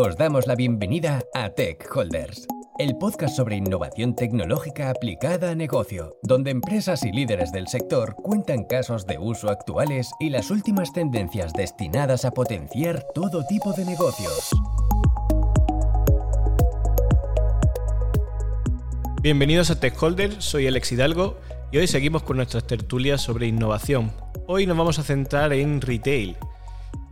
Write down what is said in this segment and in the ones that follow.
Os damos la bienvenida a Tech Holders, el podcast sobre innovación tecnológica aplicada a negocio, donde empresas y líderes del sector cuentan casos de uso actuales y las últimas tendencias destinadas a potenciar todo tipo de negocios. Bienvenidos a Tech Holders, soy Alex Hidalgo y hoy seguimos con nuestras tertulias sobre innovación. Hoy nos vamos a centrar en retail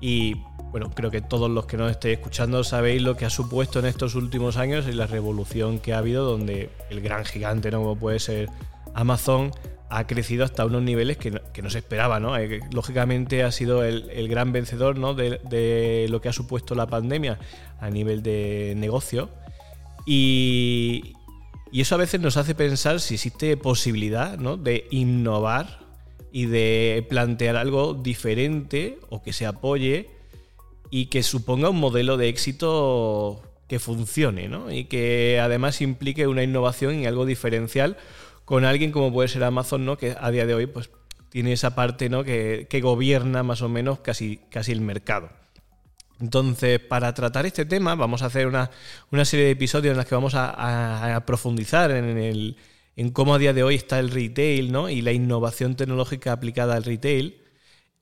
y bueno, creo que todos los que nos estéis escuchando sabéis lo que ha supuesto en estos últimos años y la revolución que ha habido, donde el gran gigante, ¿no? como puede ser Amazon, ha crecido hasta unos niveles que no, se esperaba. ¿no? Eh, lógicamente ha sido el, gran vencedor ¿no? de, lo que ha supuesto la pandemia a nivel de negocio. Y, y eso a veces nos hace pensar si existe posibilidad ¿no? de innovar y de plantear algo diferente o que se apoye y que suponga un modelo de éxito que funcione, ¿no? Y que además implique una innovación y algo diferencial con alguien como puede ser Amazon, ¿no? Que a día de hoy, pues, tiene esa parte, ¿no? Que, gobierna más o menos casi, casi el mercado. Entonces, para tratar este tema, vamos a hacer una, serie de episodios en los que vamos a, profundizar en, el, en cómo a día de hoy está el retail, ¿no? Y la innovación tecnológica aplicada al retail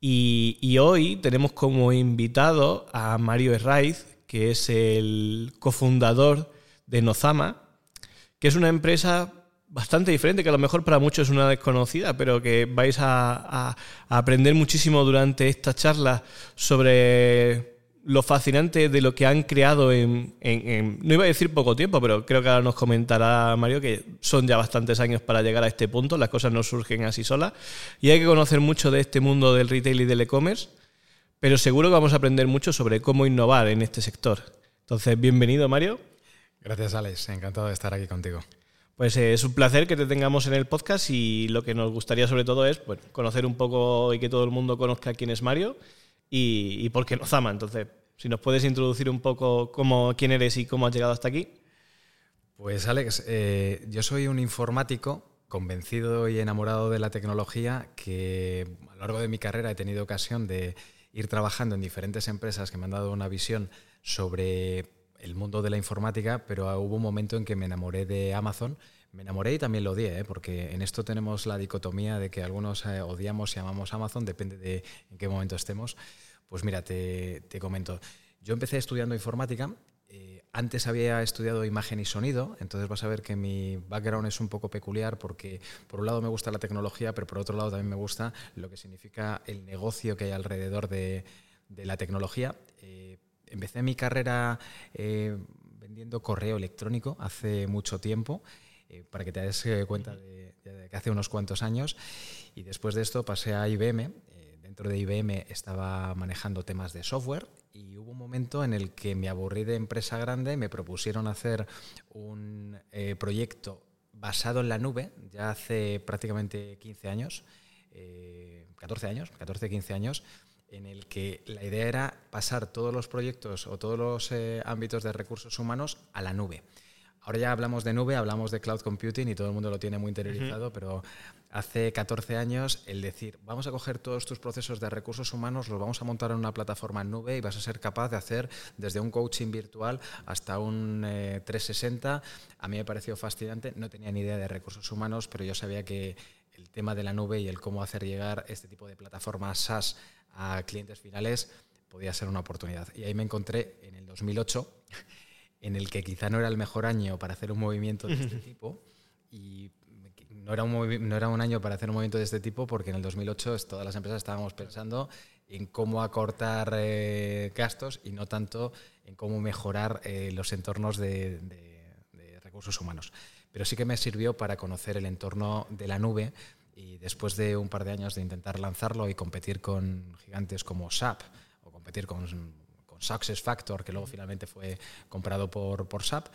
y, hoy tenemos como invitado a Mario Herraiz, que es el cofundador de Nozama, que es una empresa bastante diferente, que a lo mejor para muchos es una desconocida, pero que vais a aprender muchísimo durante esta charla sobre lo fascinante de lo que han creado en, no iba a decir poco tiempo, pero creo que ahora nos comentará Mario que son ya bastantes años para llegar a este punto, las cosas no surgen así solas y hay que conocer mucho de este mundo del retail y del e-commerce, pero seguro que vamos a aprender mucho sobre cómo innovar en este sector. Entonces, bienvenido Mario. Gracias Alex, encantado de estar aquí contigo. Pues eh, es un placer que te tengamos en el podcast y lo que nos gustaría sobre todo es conocer un poco y que todo el mundo conozca quién es Mario y, por qué nos ama. Entonces, si nos puedes introducir un poco cómo, quién eres y cómo has llegado hasta aquí. Pues Alex, eh, yo soy un informático convencido y enamorado de la tecnología que a lo largo de mi carrera he tenido ocasión de ir trabajando en diferentes empresas que me han dado una visión sobre el mundo de la informática, pero hubo un momento en que me enamoré de Amazon. Me enamoré y también lo odié, ¿eh? porque en esto tenemos la dicotomía de que algunos eh, odiamos y amamos Amazon, depende de en qué momento estemos. Pues mira, te, comento. Yo empecé estudiando informática. Eh, antes había estudiado imagen y sonido, entonces vas a ver que mi background es un poco peculiar porque por un lado me gusta la tecnología, pero por otro lado también me gusta lo que significa el negocio que hay alrededor de, la tecnología. Eh, empecé mi carrera eh, vendiendo correo electrónico hace mucho tiempo. para que te des cuenta de, de, que hace unos cuantos años. Y después de esto pasé a IBM dentro de IBM estaba manejando temas de software y hubo un momento en el que me aburrí de empresa grande, me propusieron hacer un eh, proyecto basado en la nube, ya hace prácticamente 15 años, 14 eh, años, 14, 15 años, en el que la idea era pasar todos los proyectos o todos los eh, ámbitos de recursos humanos a la nube. Ahora ya hablamos de nube, hablamos de cloud computing y todo el mundo lo tiene muy interiorizado, pero hace 14 años el decir, vamos a coger todos tus procesos de recursos humanos, los vamos a montar en una plataforma en nube y vas a ser capaz de hacer desde un coaching virtual hasta un 360. Eh, a mí me pareció fascinante, no tenía ni idea de recursos humanos, pero yo sabía que el tema de la nube y el cómo hacer llegar este tipo de plataformas SaaS a clientes finales podía ser una oportunidad. Y ahí me encontré en el 2008 en el que quizá no era el mejor año para hacer un movimiento de este tipo y no era, un no era un año para hacer un movimiento de este tipo porque en el 2008 todas las empresas estábamos pensando en cómo acortar eh, gastos y no tanto en cómo mejorar eh, los entornos de, recursos humanos. Pero sí que me sirvió para conocer el entorno de la nube y después de un par de años de intentar lanzarlo y competir con gigantes como SAP o competir con Success Factor, que luego finalmente fue comprado por, por SAP,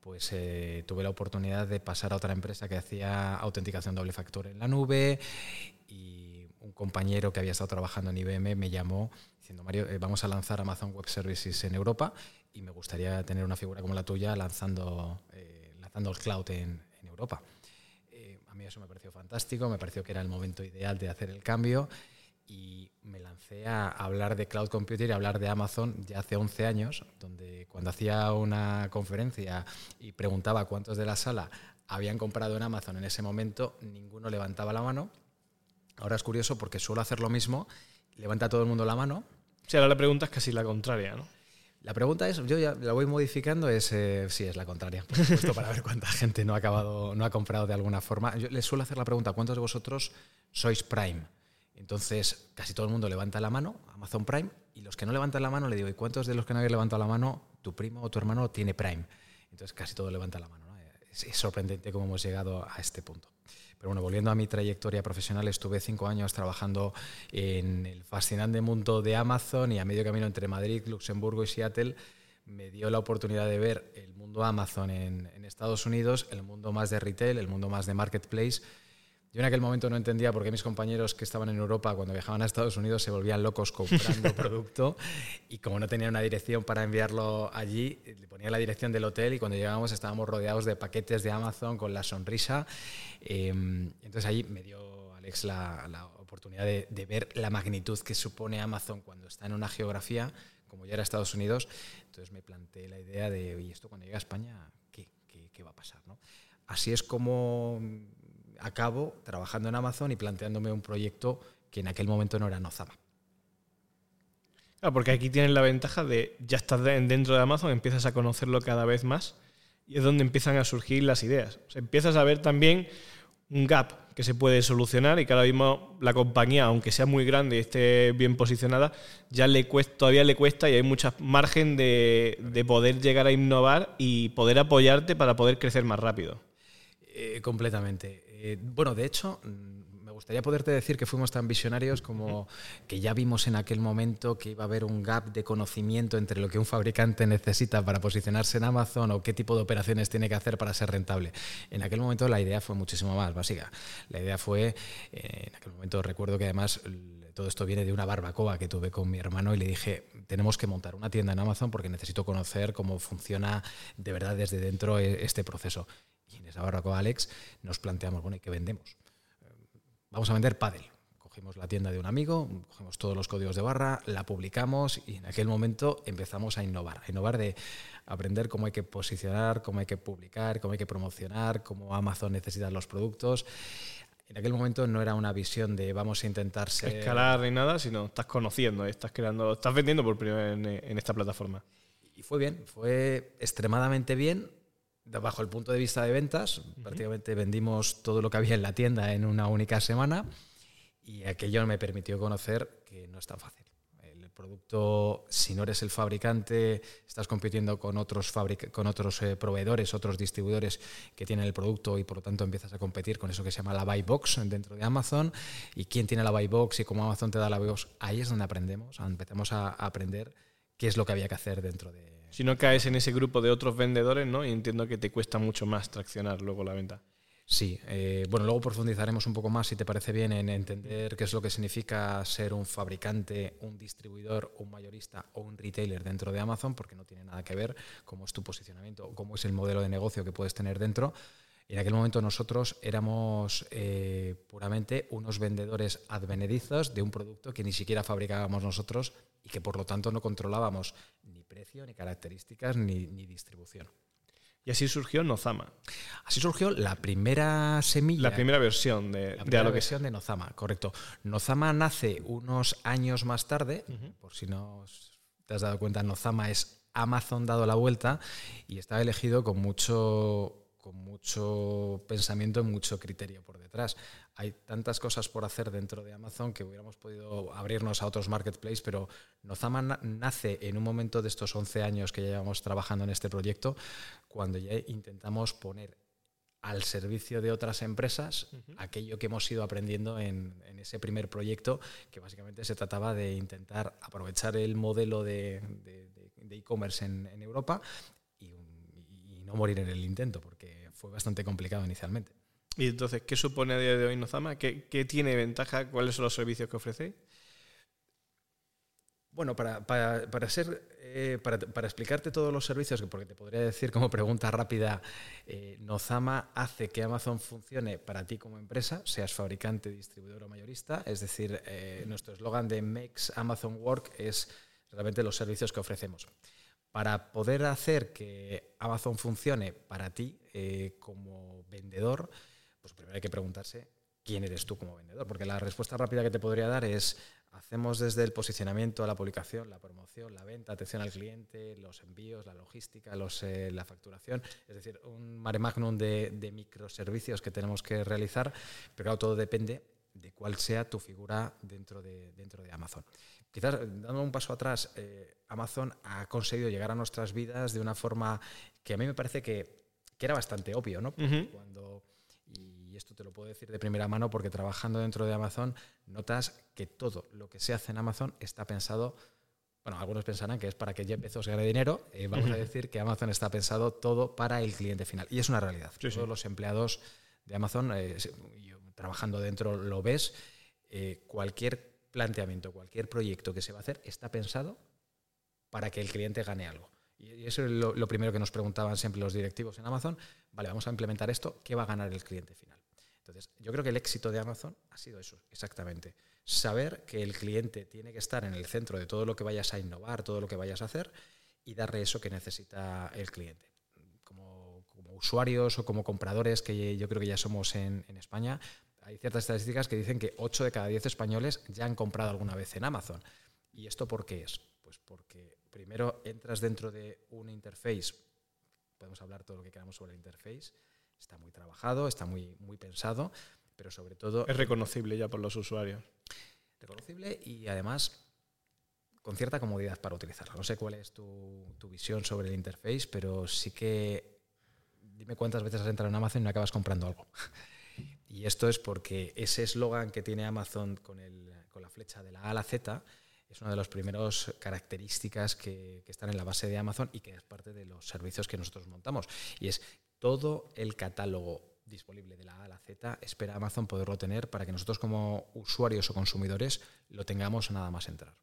pues eh, tuve la oportunidad de pasar a otra empresa que hacía autenticación doble factor en la nube y un compañero que había estado trabajando en IBM me llamó diciendo, Mario, eh, vamos a lanzar Amazon Web Services en Europa y me gustaría tener una figura como la tuya lanzando, eh, lanzando el cloud en, en Europa. a mí eso me pareció fantástico, me pareció que era el momento ideal de hacer el cambio y me lancé a hablar de cloud computing y a hablar de Amazon ya hace 11 años, donde cuando hacía una conferencia y preguntaba cuántos de la sala habían comprado en Amazon en ese momento, ninguno levantaba la mano. Ahora es curioso porque suelo hacer lo mismo, levanta todo el mundo la mano. Sí, ahora la pregunta es casi la contraria, ¿no? La pregunta es, yo ya la voy modificando, es eh, sí, es la contraria, por supuesto, para ver cuánta gente no ha acabado, no ha comprado de alguna forma. Yo les suelo hacer la pregunta, ¿cuántos de vosotros sois Prime? Entonces, casi todo el mundo levanta la mano, Amazon Prime, y los que no levantan la mano le digo, ¿y cuántos de los que no habéis levantado la mano, tu primo o tu hermano tiene Prime? Entonces, casi todo levanta la mano. Es, sorprendente cómo hemos llegado a este punto. Pero bueno, volviendo a mi trayectoria profesional, estuve cinco años trabajando en el fascinante mundo de Amazon y a medio camino entre Madrid, Luxemburgo y Seattle me dio la oportunidad de ver el mundo Amazon en Estados Unidos, el mundo más de retail, el mundo más de marketplace yo en aquel momento no entendía por qué mis compañeros que estaban en Europa cuando viajaban a Estados Unidos se volvían locos comprando producto y como no tenía una dirección para enviarlo allí, le ponía la dirección del hotel y cuando llegábamos estábamos rodeados de paquetes de Amazon con la sonrisa. Em, entonces allí me dio Alex la, oportunidad de, ver la magnitud que supone Amazon cuando está en una geografía como ya era Estados Unidos. Entonces me planteé la idea de, ¿y esto cuando llega a España, qué, qué, qué va a pasar? ¿no? Así es como acabo trabajando en Amazon y planteándome un proyecto que en aquel momento no era Nozama. Claro, porque aquí tienes la ventaja de ya estás dentro de Amazon, empiezas a conocerlo cada vez más y es donde empiezan a surgir las ideas. empiezas a ver también un gap que se puede solucionar y que ahora mismo la compañía, aunque sea muy grande y esté bien posicionada, ya le cuesta, todavía le cuesta y hay mucha margen de, de poder llegar a innovar y poder apoyarte para poder crecer más rápido. Eh, completamente. Eh, bueno, de hecho, mm, me gustaría poderte decir que fuimos tan visionarios como que ya vimos en aquel momento que iba a haber un gap de conocimiento entre lo que un fabricante necesita para posicionarse en Amazon o qué tipo de operaciones tiene que hacer para ser rentable. En aquel momento la idea fue muchísimo más básica. La idea fue, eh, en aquel momento recuerdo que además todo esto viene de una barbacoa que tuve con mi hermano y le dije, tenemos que montar una tienda en Amazon porque necesito conocer cómo funciona de verdad desde dentro e-, este proceso. Y en esa barbacoa, Alex, nos planteamos, bueno, ¿y qué vendemos? Vamos a vender pádel. Cogimos la tienda de un amigo, cogemos todos los códigos de barra, la publicamos y en aquel momento empezamos a innovar. A innovar de aprender cómo hay que posicionar, cómo hay que publicar, cómo hay que promocionar, cómo Amazon necesita los productos. En aquel momento no era una visión de vamos a intentar ser... escalar ni nada, sino estás conociendo, estás creando, estás vendiendo por primera vez en, en esta plataforma. Y fue bien, fue extremadamente bien bajo el punto de vista de ventas, prácticamente vendimos todo lo que había en la tienda en una única semana y aquello me permitió conocer que no es tan fácil. El producto, si no eres el fabricante, estás compitiendo con otros, con otros eh, proveedores, otros distribuidores que tienen el producto y por lo tanto empiezas a competir con eso que se llama la buy box dentro de Amazon y quién tiene la buy box y cómo Amazon te da la buy box. Ahí es donde aprendemos, empezamos a aprender qué es lo que había que hacer dentro de, si no caes en ese grupo de otros vendedores, ¿no? Y entiendo que te cuesta mucho más traccionar luego la venta. Sí, eh, bueno, luego profundizaremos un poco más, si te parece bien, en entender qué es lo que significa ser un fabricante, un distribuidor, un mayorista o un retailer dentro de Amazon, porque no tiene nada que ver cómo es tu posicionamiento o cómo es el modelo de negocio que puedes tener dentro. En aquel momento nosotros éramos eh, puramente unos vendedores advenedizos de un producto que ni siquiera fabricábamos nosotros y que por lo tanto no controlábamos precio, ni características, ni, distribución. Y así surgió Nozama. Así surgió la primera semilla. La primera versión de, la primera versión de Nozama, correcto. Nozama nace unos años más tarde, por si no te has dado cuenta, Nozama es Amazon dado la vuelta y está elegido con mucho con mucho pensamiento y mucho criterio por detrás. Hay tantas cosas por hacer dentro de Amazon que hubiéramos podido abrirnos a otros marketplaces, pero Nozama nace en un momento de estos 11 años que llevamos trabajando en este proyecto, cuando ya intentamos poner al servicio de otras empresas aquello que hemos ido aprendiendo en, ese primer proyecto, que básicamente se trataba de intentar aprovechar el modelo de e-commerce en, en Europa no morir en el intento, porque fue bastante complicado inicialmente. Y entonces, ¿qué supone a día de hoy Nozama? ¿Qué, tiene ventaja? ¿Cuáles son los servicios que ofrecéis? Bueno, para, para, para ser Eh, para, explicarte todos los servicios, porque te podría decir como pregunta rápida, eh, Nozama hace que Amazon funcione para ti como empresa, seas fabricante, distribuidor o mayorista. Es decir, eh, nuestro eslogan de Makes Amazon Work es realmente los servicios que ofrecemos. Para poder hacer que Amazon funcione para ti como vendedor, pues primero hay que preguntarse quién eres tú como vendedor, porque la respuesta rápida que te podría dar es Hacemos desde el posicionamiento, la publicación, la promoción, la venta, atención al cliente, los envíos, la logística, los, eh, la facturación, es decir, un mare magnum de, microservicios que tenemos que realizar, pero claro, todo depende de cuál sea tu figura dentro de, dentro de Amazon. Quizás, dando un paso atrás, eh, Amazon ha conseguido llegar a nuestras vidas de una forma que a mí me parece que, era bastante obvio, ¿no? Cuando y esto te lo puedo decir de primera mano porque trabajando dentro de Amazon notas que todo lo que se hace en Amazon está pensado, bueno, algunos pensarán que es para que Jeff Bezos gane dinero, eh, vamos a decir que Amazon está pensado todo para el cliente final. Y es una realidad. Todos los empleados de Amazon, eh, trabajando dentro lo ves, eh, cualquier planteamiento, cualquier proyecto que se va a hacer está pensado para que el cliente gane algo. Y eso es lo, primero que nos preguntaban siempre los directivos en Amazon. Vale, vamos a implementar esto, ¿qué va a ganar el cliente final? Entonces, yo creo que el éxito de Amazon ha sido eso, exactamente. Saber que el cliente tiene que estar en el centro de todo lo que vayas a innovar, todo lo que vayas a hacer y darle eso que necesita el cliente. Como, usuarios o como compradores, que yo creo que ya somos en, en España, hay ciertas estadísticas que dicen que 8 de cada 10 españoles ya han comprado alguna vez en Amazon. ¿Y esto por qué es? Pues porque primero entras dentro de un interface, podemos hablar todo lo que queramos sobre el interface, está muy trabajado, está muy, muy pensado, pero sobre todo... Es reconocible ya por los usuarios. Reconocible y además con cierta comodidad para utilizarlo. No sé cuál es tu, tu visión sobre el interface, pero sí que dime cuántas veces has entrado en Amazon y no acabas comprando algo. Y esto es porque ese eslogan que tiene Amazon con, el, con la flecha de la A a la Z es una de las primeras características que, están en la base de Amazon y que es parte de los servicios que nosotros montamos. Y es todo el catálogo disponible de la A a la Z, espera Amazon poderlo tener para que nosotros como usuarios o consumidores lo tengamos nada más entrar.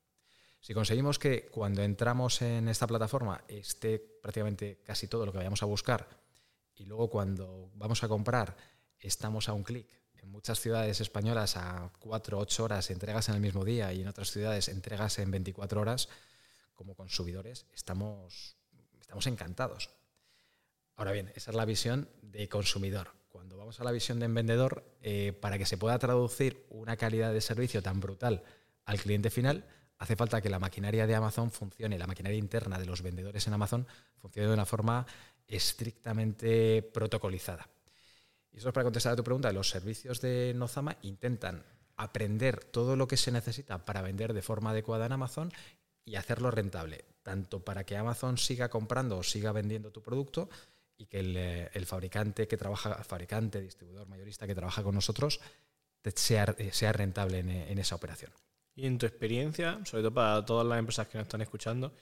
Si conseguimos que cuando entramos en esta plataforma esté prácticamente casi todo lo que vayamos a buscar y luego cuando vamos a comprar estamos a un clic en muchas ciudades españolas a 4 o 8 horas entregas en el mismo día y en otras ciudades entregas en 24 horas, como consumidores estamos, estamos encantados. Ahora bien, esa es la visión de consumidor. Cuando vamos a la visión de vendedor, eh, para que se pueda traducir una calidad de servicio tan brutal al cliente final, hace falta que la maquinaria de Amazon funcione, la maquinaria interna de los vendedores en Amazon funcione de una forma estrictamente protocolizada. Y eso es para contestar a tu pregunta. Los servicios de Nozama intentan aprender todo lo que se necesita para vender de forma adecuada en Amazon y hacerlo rentable, tanto para que Amazon siga comprando o siga vendiendo tu producto y que el, eh, fabricante que trabaja, fabricante, distribuidor, mayorista que trabaja con nosotros, sea, eh, sea rentable en, en esa operación. Y en tu experiencia, sobre todo para todas las empresas que nos están escuchando,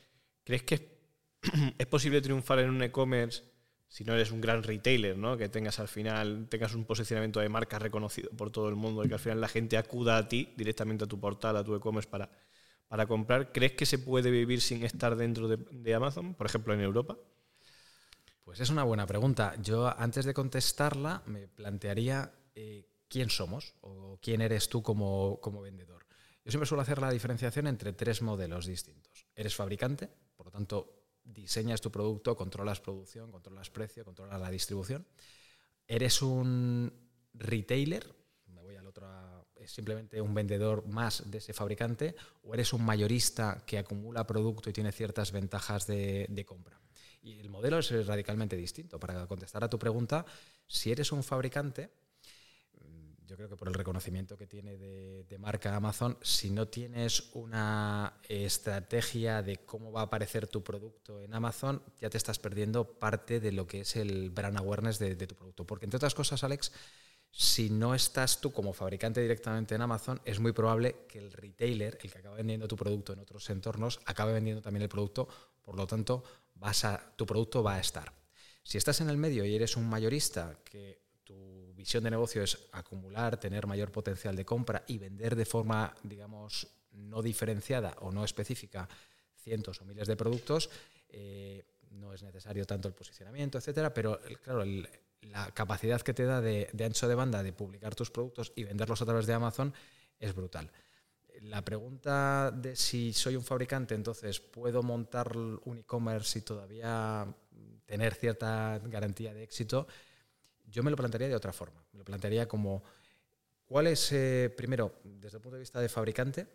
¿crees que es posible triunfar en un e-commerce si no eres un gran retailer, ¿no? que tengas al final, tengas un posicionamiento de marca reconocido por todo el mundo y que al final la gente acuda a ti directamente a tu portal, a tu e-commerce para, para comprar, ¿crees que se puede vivir sin estar dentro de, Amazon, por ejemplo en Europa? Pues es una buena pregunta. Yo antes de contestarla me plantearía eh, quién somos o quién eres tú como, como vendedor. Yo siempre suelo hacer la diferenciación entre tres modelos distintos. Eres fabricante, por lo tanto diseñas tu producto, controlas producción, controlas precio, controlas la distribución. Eres un retailer, me voy al otro, es simplemente un vendedor más de ese fabricante, o eres un mayorista que acumula producto y tiene ciertas ventajas de, de compra. Y el modelo es radicalmente distinto. Para contestar a tu pregunta, si eres un fabricante, yo creo que por el reconocimiento que tiene de, marca Amazon, si no tienes una estrategia de cómo va a aparecer tu producto en Amazon, ya te estás perdiendo parte de lo que es el brand awareness de, tu producto. Porque entre otras cosas, Alex, si no estás tú como fabricante directamente en Amazon, es muy probable que el retailer, el que acaba vendiendo tu producto en otros entornos, acabe vendiendo también el producto, por lo tanto, vas a, tu producto va a estar. Si estás en el medio y eres un mayorista que tu visión de negocio es acumular, tener mayor potencial de compra y vender de forma, digamos, no diferenciada o no específica cientos o miles de productos, eh, no es necesario tanto el posicionamiento, etcétera, pero claro, la capacidad que te da de, ancho de banda de publicar tus productos y venderlos a través de Amazon es brutal. La pregunta de si soy un fabricante, entonces puedo montar un e-commerce y todavía tener cierta garantía de éxito, yo me lo plantearía de otra forma. Me lo plantearía como, ¿cuál es, eh, primero, desde el punto de vista de fabricante,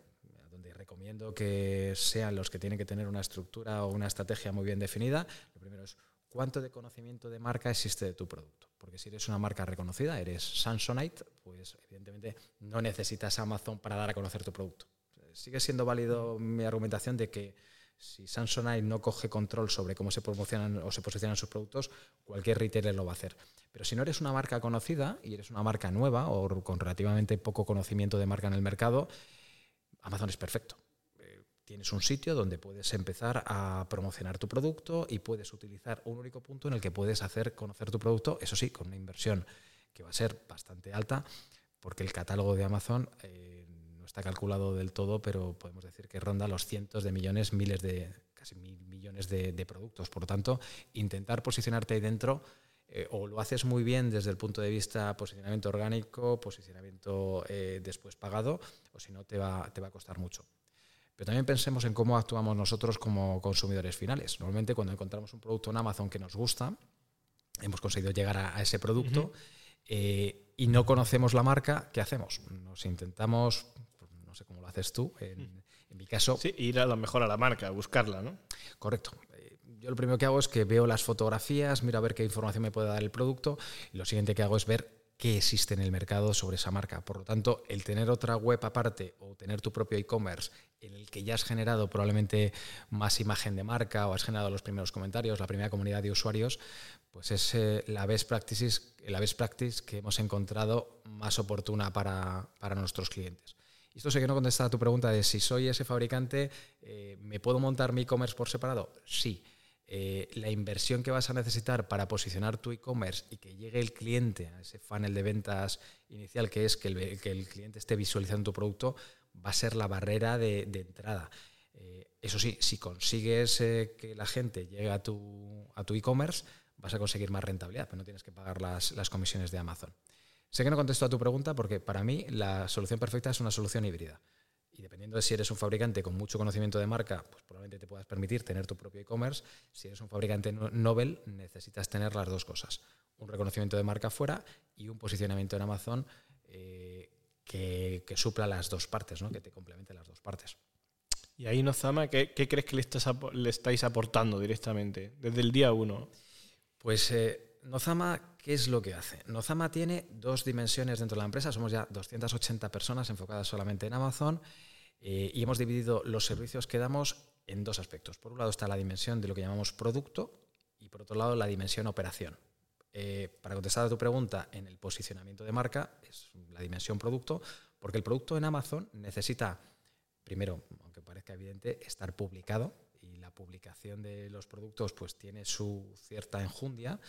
donde recomiendo que sean los que tienen que tener una estructura o una estrategia muy bien definida, lo primero es, ¿cuánto de conocimiento de marca existe de tu producto? Porque si eres una marca reconocida, eres Samsonite, pues evidentemente no necesitas Amazon para dar a conocer tu producto. Sigue siendo válido mi argumentación de que si Samsonite no coge control sobre cómo se promocionan o se posicionan sus productos, cualquier retailer lo va a hacer. Pero si no eres una marca conocida y eres una marca nueva o con relativamente poco conocimiento de marca en el mercado, Amazon es perfecto. Tienes un sitio donde puedes empezar a promocionar tu producto y puedes utilizar un único punto en el que puedes hacer conocer tu producto, eso sí, con una inversión que va a ser bastante alta, porque el catálogo de Amazon eh, está calculado del todo, pero podemos decir que ronda los cientos de millones, miles de, casi mil millones de, productos. Por lo tanto, intentar posicionarte ahí dentro eh, o lo haces muy bien desde el punto de vista posicionamiento orgánico, posicionamiento eh, después pagado, o si no, te va, te va a costar mucho. Pero también pensemos en cómo actuamos nosotros como consumidores finales. Normalmente cuando encontramos un producto en Amazon que nos gusta, hemos conseguido llegar a, ese producto eh, y no conocemos la marca, ¿qué hacemos? Nos intentamos no sé cómo lo haces tú. En, mi caso. Sí, ir a lo mejor a la marca, buscarla, ¿no? Correcto. Eh, yo lo primero que hago es que veo las fotografías, miro a ver qué información me puede dar el producto y lo siguiente que hago es ver qué existe en el mercado sobre esa marca. Por lo tanto, el tener otra web aparte o tener tu propio e-commerce en el que ya has generado probablemente más imagen de marca o has generado los primeros comentarios, la primera comunidad de usuarios, pues es eh, la, best practice, la best practice que hemos encontrado más oportuna para, para nuestros clientes. Esto sé que no contesta a tu pregunta de si soy ese fabricante, eh, ¿me puedo montar mi e-commerce por separado? Sí. Eh, la inversión que vas a necesitar para posicionar tu e-commerce y que llegue el cliente a ese funnel de ventas inicial, que es que el, cliente esté visualizando tu producto, va a ser la barrera de, entrada. Eh, eso sí, si consigues que la gente llegue a tu, a tu e-commerce, vas a conseguir más rentabilidad, pero no tienes que pagar las, las comisiones de Amazon. Sé que no contesto a tu pregunta porque para mí la solución perfecta es una solución híbrida. Y dependiendo de si eres un fabricante con mucho conocimiento de marca, pues te puedas permitir tener tu propio e-commerce. Si eres un fabricante novel, necesitas tener las dos cosas. Un reconocimiento de marca fuera y un posicionamiento en Amazon eh, que, supla las dos partes, ¿no? que te complemente las dos partes. Y ahí, Nozama, ¿qué, qué crees que le, estás, le estáis aportando directamente desde el día uno? Pues eh, Nozama ¿Qué es lo que hace? Nozama tiene dos dimensiones dentro de la empresa. Somos ya 280 personas enfocadas solamente en Amazon eh, y hemos dividido los servicios que damos en dos aspectos. Por un lado está la dimensión de lo que llamamos producto y por otro lado la dimensión operación. Eh, para contestar a tu pregunta, en el posicionamiento de marca es la dimensión producto, porque el producto en Amazon necesita, primero, aunque parezca evidente, estar publicado y la publicación de los productos pues tiene su cierta enjundia.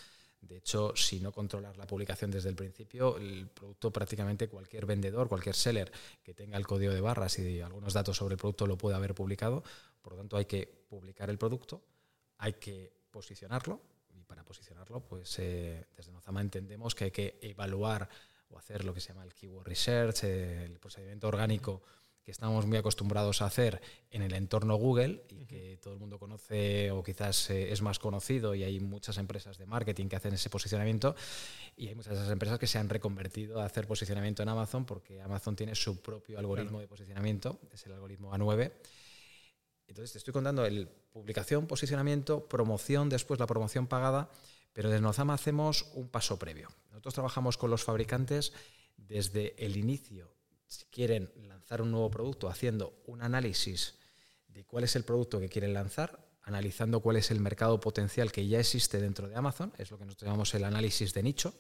De hecho, si no controlas la publicación desde el principio, el producto prácticamente cualquier vendedor, cualquier seller que tenga el código de barras y algunos datos sobre el producto lo puede haber publicado. Por lo tanto, hay que publicar el producto, hay que posicionarlo y para posicionarlo, pues eh, desde Nozama entendemos que hay que evaluar o hacer lo que se llama el keyword research, el procedimiento orgánico que estamos muy acostumbrados a hacer en el entorno Google y que todo el mundo conoce o quizás eh, es más conocido y hay muchas empresas de marketing que hacen ese posicionamiento y hay muchas de esas empresas que se han reconvertido a hacer posicionamiento en Amazon porque Amazon tiene su propio algoritmo de posicionamiento, es el algoritmo A9. Entonces te estoy contando el publicación, posicionamiento, promoción, después la promoción pagada, pero desde Nozama hacemos un paso previo. Nosotros trabajamos con los fabricantes desde el inicio si quieren lanzar un nuevo producto haciendo un análisis de cuál es el producto que quieren lanzar, analizando cuál es el mercado potencial que ya existe dentro de Amazon, es lo que nosotros llamamos el análisis de nicho.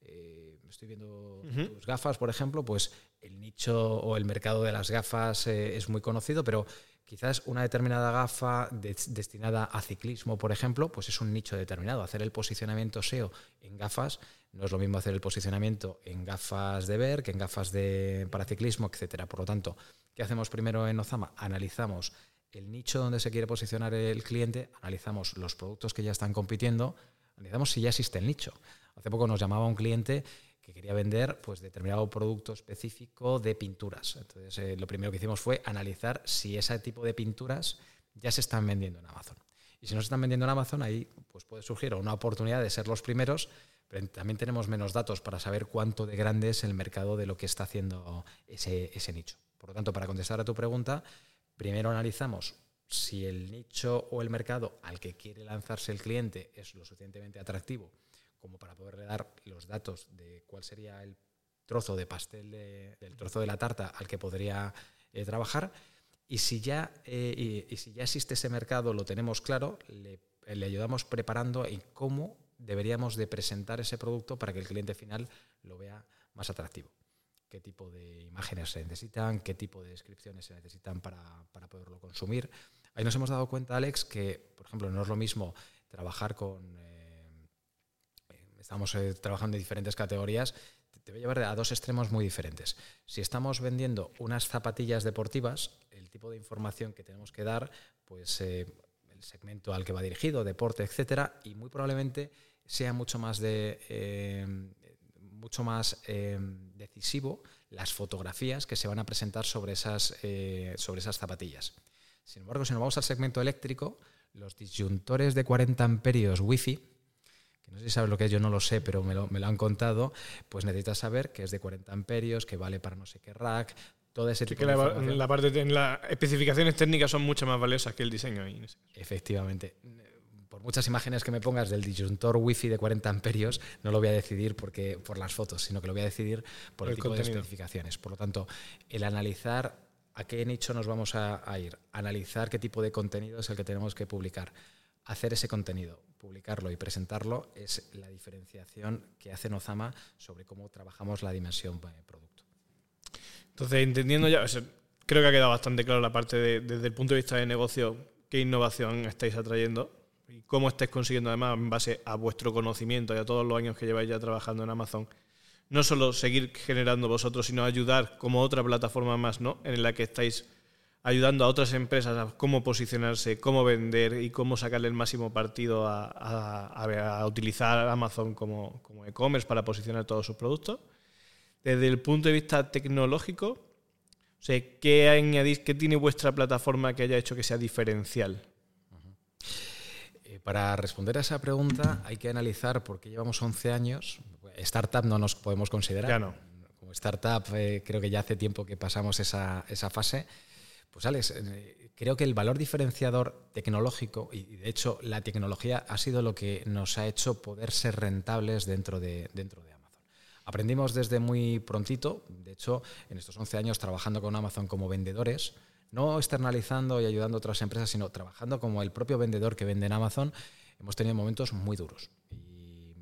Eh, estoy viendo tus gafas, por ejemplo, pues el nicho o el mercado de las gafas eh, es muy conocido, pero quizás una determinada gafa destinada a ciclismo, por ejemplo, pues es un nicho determinado. Hacer el posicionamiento SEO en gafas no es lo mismo hacer el posicionamiento en gafas de ver que en gafas de, para ciclismo, etc. Por lo tanto, ¿qué hacemos primero en Ozama? Analizamos el nicho donde se quiere posicionar el cliente, analizamos los productos que ya están compitiendo, analizamos si ya existe el nicho. Hace poco nos llamaba un cliente que quería vender pues, determinado producto específico de pinturas. Entonces, eh, lo primero que hicimos fue analizar si ese tipo de pinturas ya se están vendiendo en Amazon. Y si no se están vendiendo en Amazon, ahí pues, puede surgir una oportunidad de ser los primeros, pero también tenemos menos datos para saber cuánto de grande es el mercado de lo que está haciendo ese, ese nicho. Por lo tanto, para contestar a tu pregunta, primero analizamos si el nicho o el mercado al que quiere lanzarse el cliente es lo suficientemente atractivo como para poderle dar los datos de cuál sería el trozo de pastel, del trozo de la tarta al que podría eh, trabajar. Y si, ya, eh, y, si ya existe ese mercado, lo tenemos claro, le, le, ayudamos preparando en cómo deberíamos de presentar ese producto para que el cliente final lo vea más atractivo. Qué tipo de imágenes se necesitan, qué tipo de descripciones se necesitan para, para poderlo consumir. Ahí nos hemos dado cuenta, Alex, que, por ejemplo, no es lo mismo trabajar con... Estamos eh, trabajando en diferentes categorías, te, voy a llevar a dos extremos muy diferentes. Si estamos vendiendo unas zapatillas deportivas, el tipo de información que tenemos que dar, pues eh, el segmento al que va dirigido, deporte, etcétera, y muy probablemente sea mucho más de eh, mucho más decisivo las fotografías que se van a presentar sobre esas, sobre esas zapatillas. Sin embargo, si nos vamos al segmento eléctrico, los disyuntores de 40 amperios Wi-Fi que no sé si sabes lo que es, yo no lo sé, pero me lo, han contado, pues necesitas saber que es de 40 amperios, que vale para no sé qué rack, todo ese tipo que de la, la parte de las especificaciones técnicas son mucho más valiosas que el diseño. Efectivamente. Por muchas imágenes que me pongas del disyuntor wifi de 40 amperios, no lo voy a decidir porque, por las fotos, sino que lo voy a decidir por, el, tipo de especificaciones. Por lo tanto, el analizar a qué nicho nos vamos a ir, analizar qué tipo de contenido es el que tenemos que publicar, hacer ese contenido, publicarlo y presentarlo es la diferenciación que hace Nozama sobre cómo trabajamos la dimensión de producto. Entonces, entendiendo ya, creo que ha quedado bastante claro la parte de, desde el punto de vista de negocio, qué innovación estáis atrayendo y cómo estáis consiguiendo además en base a vuestro conocimiento y a todos los años que lleváis ya trabajando en Amazon, no solo seguir generando vosotros, sino ayudar como otra plataforma más, ¿no? En la que estáis ayudando a otras empresas a cómo posicionarse, cómo vender y cómo sacarle el máximo partido a, utilizar Amazon como, e-commerce para posicionar todos sus productos. Desde el punto de vista tecnológico, ¿qué añadís, qué tiene vuestra plataforma que haya hecho que sea diferencial? Eh, para responder a esa pregunta hay que analizar por qué llevamos 11 años. Startup no nos podemos considerar. Ya no. Como startup eh, creo que ya hace tiempo que pasamos esa, esa fase pues Alex, eh, creo que el valor diferenciador tecnológico, y de hecho la tecnología ha sido lo que nos ha hecho poder ser rentables dentro de, dentro de Amazon. Aprendimos desde muy prontito, de hecho, en estos 11 años trabajando con Amazon como vendedores, no externalizando y ayudando a otras empresas, sino trabajando como el propio vendedor que vende en Amazon, hemos tenido momentos muy duros. Y,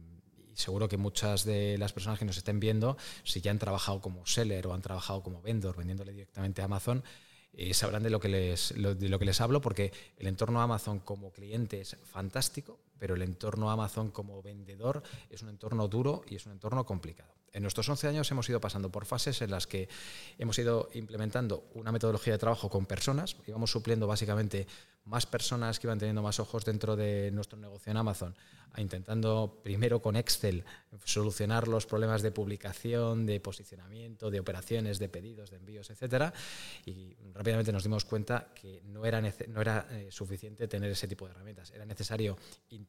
y seguro que muchas de las personas que nos estén viendo, si ya han trabajado como seller o han trabajado como vendor, vendiéndole directamente a Amazon, eh, sabrán de lo, que les, de lo que les hablo porque el entorno Amazon como cliente es fantástico, pero el entorno Amazon como vendedor es un entorno duro y es un entorno complicado. En nuestros 11 años hemos ido pasando por fases en las que hemos ido implementando una metodología de trabajo con personas, íbamos supliendo básicamente más personas que iban teniendo más ojos dentro de nuestro negocio en Amazon, intentando primero con Excel solucionar los problemas de publicación, de posicionamiento, de operaciones, de pedidos, de envíos, etcétera, y rápidamente nos dimos cuenta que no era, no era eh, suficiente tener ese tipo de herramientas, era necesario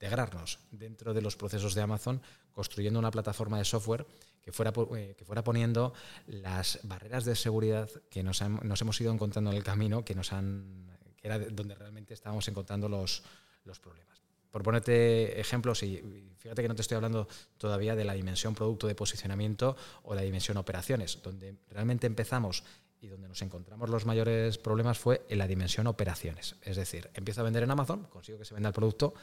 integrarnos dentro de los procesos de Amazon construyendo una plataforma de software que fuera, eh, que fuera poniendo las barreras de seguridad que nos, hemos ido encontrando en el camino, que nos han que era donde realmente estábamos encontrando los, los problemas. Por ponerte ejemplos, y fíjate que no te estoy hablando todavía de la dimensión producto de posicionamiento o la dimensión operaciones, donde realmente empezamos y donde nos encontramos los mayores problemas fue en la dimensión operaciones. Es decir, empiezo a vender en Amazon, consigo que se venda el producto,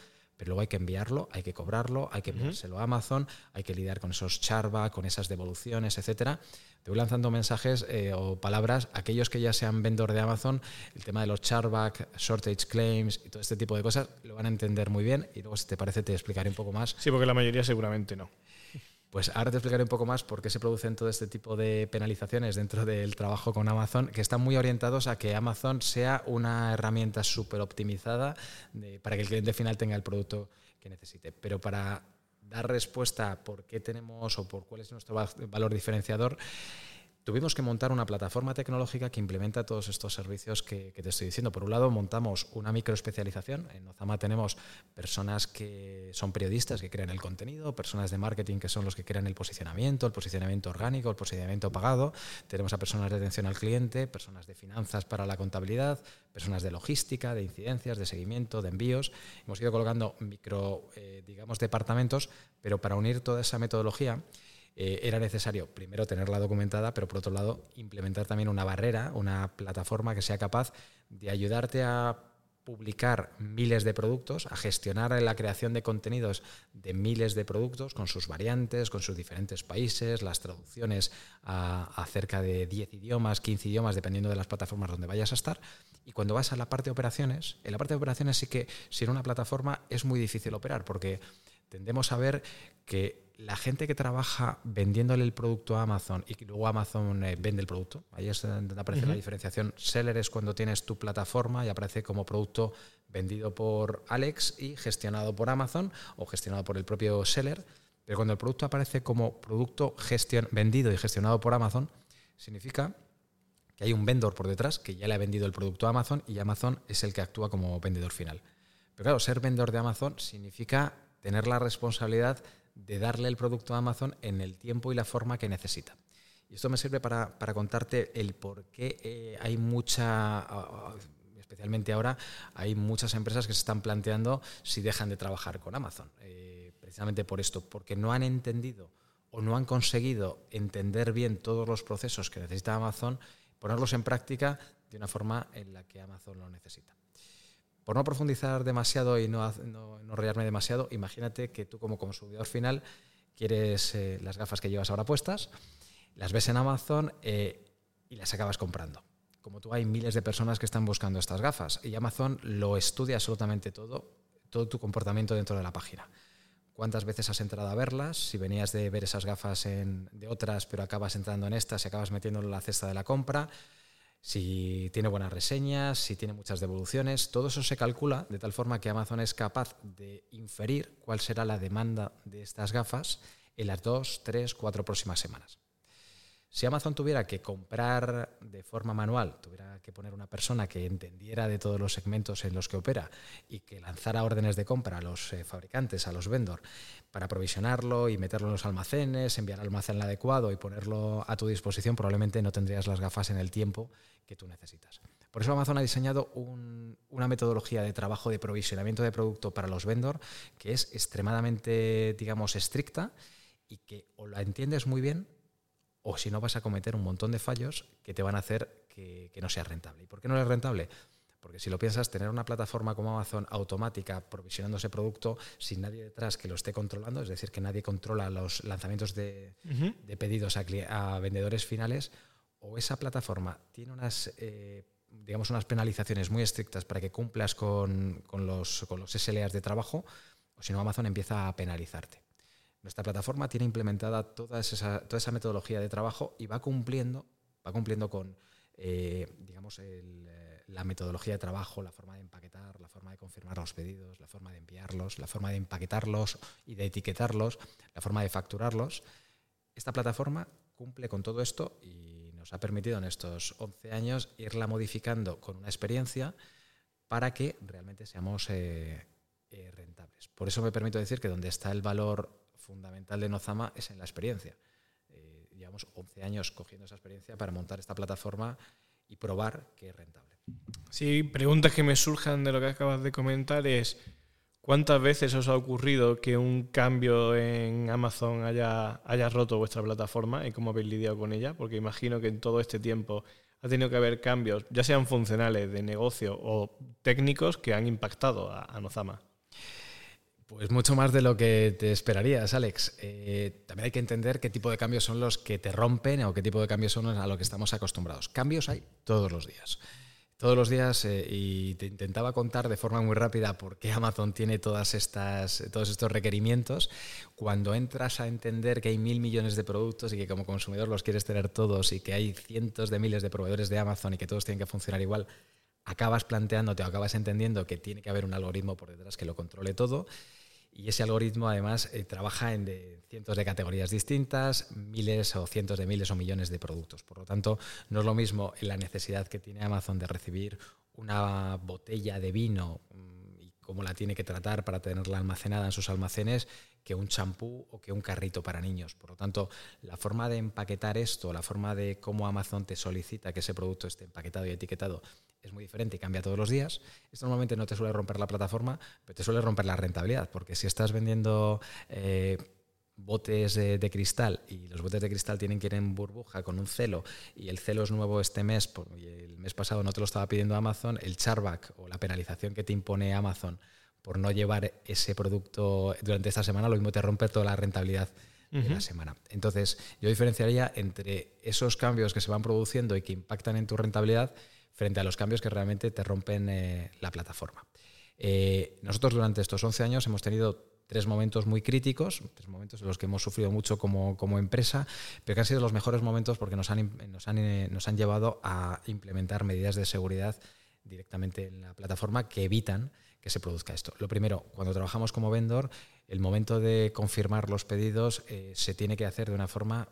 pero luego hay que enviarlo, hay que cobrarlo, hay que enviárselo a Amazon, hay que lidiar con esos charback, con esas devoluciones, etcétera. Te voy lanzando mensajes eh, o palabras, aquellos que ya sean vendor de Amazon, el tema de los charback, shortage claims y todo este tipo de cosas lo van a entender muy bien y luego si te parece te explicaré un poco más. Sí, porque la mayoría seguramente no. Pues ahora te explicaré un poco más por qué se producen todo este tipo de penalizaciones dentro del trabajo con Amazon, que están muy orientados a que Amazon sea una herramienta súper optimizada para que el cliente final tenga el producto que necesite. Pero para dar respuesta a por qué tenemos o por cuál es nuestro valor diferenciador, tuvimos que montar una plataforma tecnológica que implementa todos estos servicios que, te estoy diciendo. Por un lado, montamos una microespecialización. En Ozama tenemos personas que son periodistas que crean el contenido, personas de marketing que son los que crean el posicionamiento, el posicionamiento orgánico, el posicionamiento pagado. Tenemos a personas de atención al cliente, personas de finanzas para la contabilidad, personas de logística, de incidencias, de seguimiento, de envíos. Hemos ido colocando micro, eh, digamos, departamentos, pero para unir toda esa metodología eh, era necesario primero tenerla documentada, pero por otro lado implementar también una barrera, una plataforma que sea capaz de ayudarte a publicar miles de productos, a gestionar la creación de contenidos de miles de productos con sus variantes, con sus diferentes países, las traducciones a, cerca de 10 idiomas, 15 idiomas, dependiendo de las plataformas donde vayas a estar. Y cuando vas a la parte de operaciones, en la parte de operaciones sí que sin una plataforma es muy difícil operar porque tendemos a ver que la gente que trabaja vendiéndole el producto a Amazon y que luego Amazon eh, vende el producto, ahí es donde aparece la diferenciación. Seller es cuando tienes tu plataforma y aparece como producto vendido por Alex y gestionado por Amazon o gestionado por el propio seller. Pero cuando el producto aparece como producto vendido y gestionado por Amazon, significa que hay un vendedor por detrás que ya le ha vendido el producto a Amazon y Amazon es el que actúa como vendedor final. Pero claro, ser vendedor de Amazon significa tener la responsabilidad de darle el producto a Amazon en el tiempo y la forma que necesita. Y esto me sirve para, contarte el por qué eh, hay mucha, especialmente ahora, hay muchas empresas que se están planteando si dejan de trabajar con Amazon. Eh, precisamente por esto, porque no han entendido o no han conseguido entender bien todos los procesos que necesita Amazon, ponerlos en práctica de una forma en la que Amazon lo necesita. Por no profundizar demasiado y no, no, demasiado, imagínate que tú como consumidor final quieres eh, las gafas que llevas ahora puestas, las ves en Amazon eh, y las acabas comprando. Como tú hay miles de personas que están buscando estas gafas y Amazon lo estudia absolutamente todo, todo tu comportamiento dentro de la página. ¿Cuántas veces has entrado a verlas? Si venías de ver esas gafas en, de otras, pero acabas entrando en estas y acabas metiéndolo en la cesta de la compra si tiene buenas reseñas, si tiene muchas devoluciones, todo eso se calcula de tal forma que Amazon es capaz de inferir cuál será la demanda de estas gafas en las dos, tres, cuatro próximas semanas. Si Amazon tuviera que comprar de forma manual, tuviera que poner una persona que entendiera de todos los segmentos en los que opera y que lanzara órdenes de compra a los eh, fabricantes, a los vendors, para provisionarlo y meterlo en los almacenes, enviar al almacén adecuado y ponerlo a tu disposición, probablemente no tendrías las gafas en el tiempo que tú necesitas. Por eso Amazon ha diseñado una metodología de trabajo de provisionamiento de producto para los vendors que es extremadamente, digamos, estricta y que o la entiendes muy bien o si no vas a cometer un montón de fallos que te van a hacer que, no sea rentable. ¿Y por qué no es rentable? Porque si lo piensas, tener una plataforma como Amazon automática provisionando ese producto sin nadie detrás que lo esté controlando, es decir, que nadie controla los lanzamientos de, pedidos a, vendedores finales, o esa plataforma tiene unas, eh, digamos, unas penalizaciones muy estrictas para que cumplas con, los, con los SLAs de trabajo, o si no, Amazon empieza a penalizarte. Nuestra plataforma tiene implementada toda esa, toda esa metodología de trabajo y va cumpliendo, va cumpliendo con eh, digamos, eh, la metodología de trabajo, la forma de empaquetar, la forma de confirmar los pedidos, la forma de enviarlos, la forma de empaquetarlos y de etiquetarlos, la forma de facturarlos. Esta plataforma cumple con todo esto y nos ha permitido en estos 11 años irla modificando con una experiencia para que realmente seamos eh, rentables. Por eso me permito decir que donde está el valor fundamental de Nozama es en la experiencia. Eh, llevamos 11 años cogiendo esa experiencia para montar esta plataforma y probar que es rentable. Sí, preguntas que me surjan de lo que acabas de comentar es, ¿cuántas veces os ha ocurrido que un cambio en Amazon haya, haya roto vuestra plataforma y cómo habéis lidiado con ella? Porque imagino que en todo este tiempo ha tenido que haber cambios, ya sean funcionales, de negocio o técnicos, que han impactado a, a Nozama. Pues mucho más de lo que te esperarías, Alex. Eh, también hay que entender qué tipo de cambios son los que te rompen o qué tipo de cambios son a lo que estamos acostumbrados. Cambios hay todos los días. todos los días eh, y te intentaba contar de forma muy rápida por qué Amazon tiene todas estas, todos estos requerimientos. Cuando entras a entender que hay mil millones de productos y que como consumidor los quieres tener todos y que hay cientos de miles de proveedores de Amazon y que todos tienen que funcionar igual, acabas planteándote o acabas entendiendo que tiene que haber un algoritmo por detrás que lo controle todo y ese algoritmo además eh, trabaja en cientos de categorías distintas, miles o cientos de miles o millones de productos. Por lo tanto, no es lo mismo la necesidad que tiene Amazon de recibir una botella de vino mm, y cómo la tiene que tratar para tenerla almacenada en sus almacenes que un champú o que un carrito para niños. Por lo tanto, la forma de empaquetar esto, la forma de cómo Amazon te solicita que ese producto esté empaquetado y etiquetado es muy diferente y cambia todos los días. Esto normalmente no te suele romper la plataforma, pero te suele romper la rentabilidad, porque si estás vendiendo eh, botes de, cristal y los botes de cristal tienen que ir en burbuja con un celo y el celo es nuevo este mes y el mes pasado no te lo estaba pidiendo Amazon, el charback o la penalización que te impone Amazon por no llevar ese producto durante esta semana, lo mismo te rompe toda la rentabilidad de la semana. Entonces, yo diferenciaría entre esos cambios que se van produciendo y que impactan en tu rentabilidad frente a los cambios que realmente te rompen eh, la plataforma. Eh, nosotros durante estos 11 años hemos tenido tres momentos muy críticos, tres momentos en los que hemos sufrido mucho como, empresa, pero que han sido los mejores momentos porque nos han, nos han, eh, nos han llevado a implementar medidas de seguridad directamente en la plataforma que evitan que se produzca esto. Lo primero, cuando trabajamos como vendor, el momento de confirmar los pedidos se tiene que hacer de una forma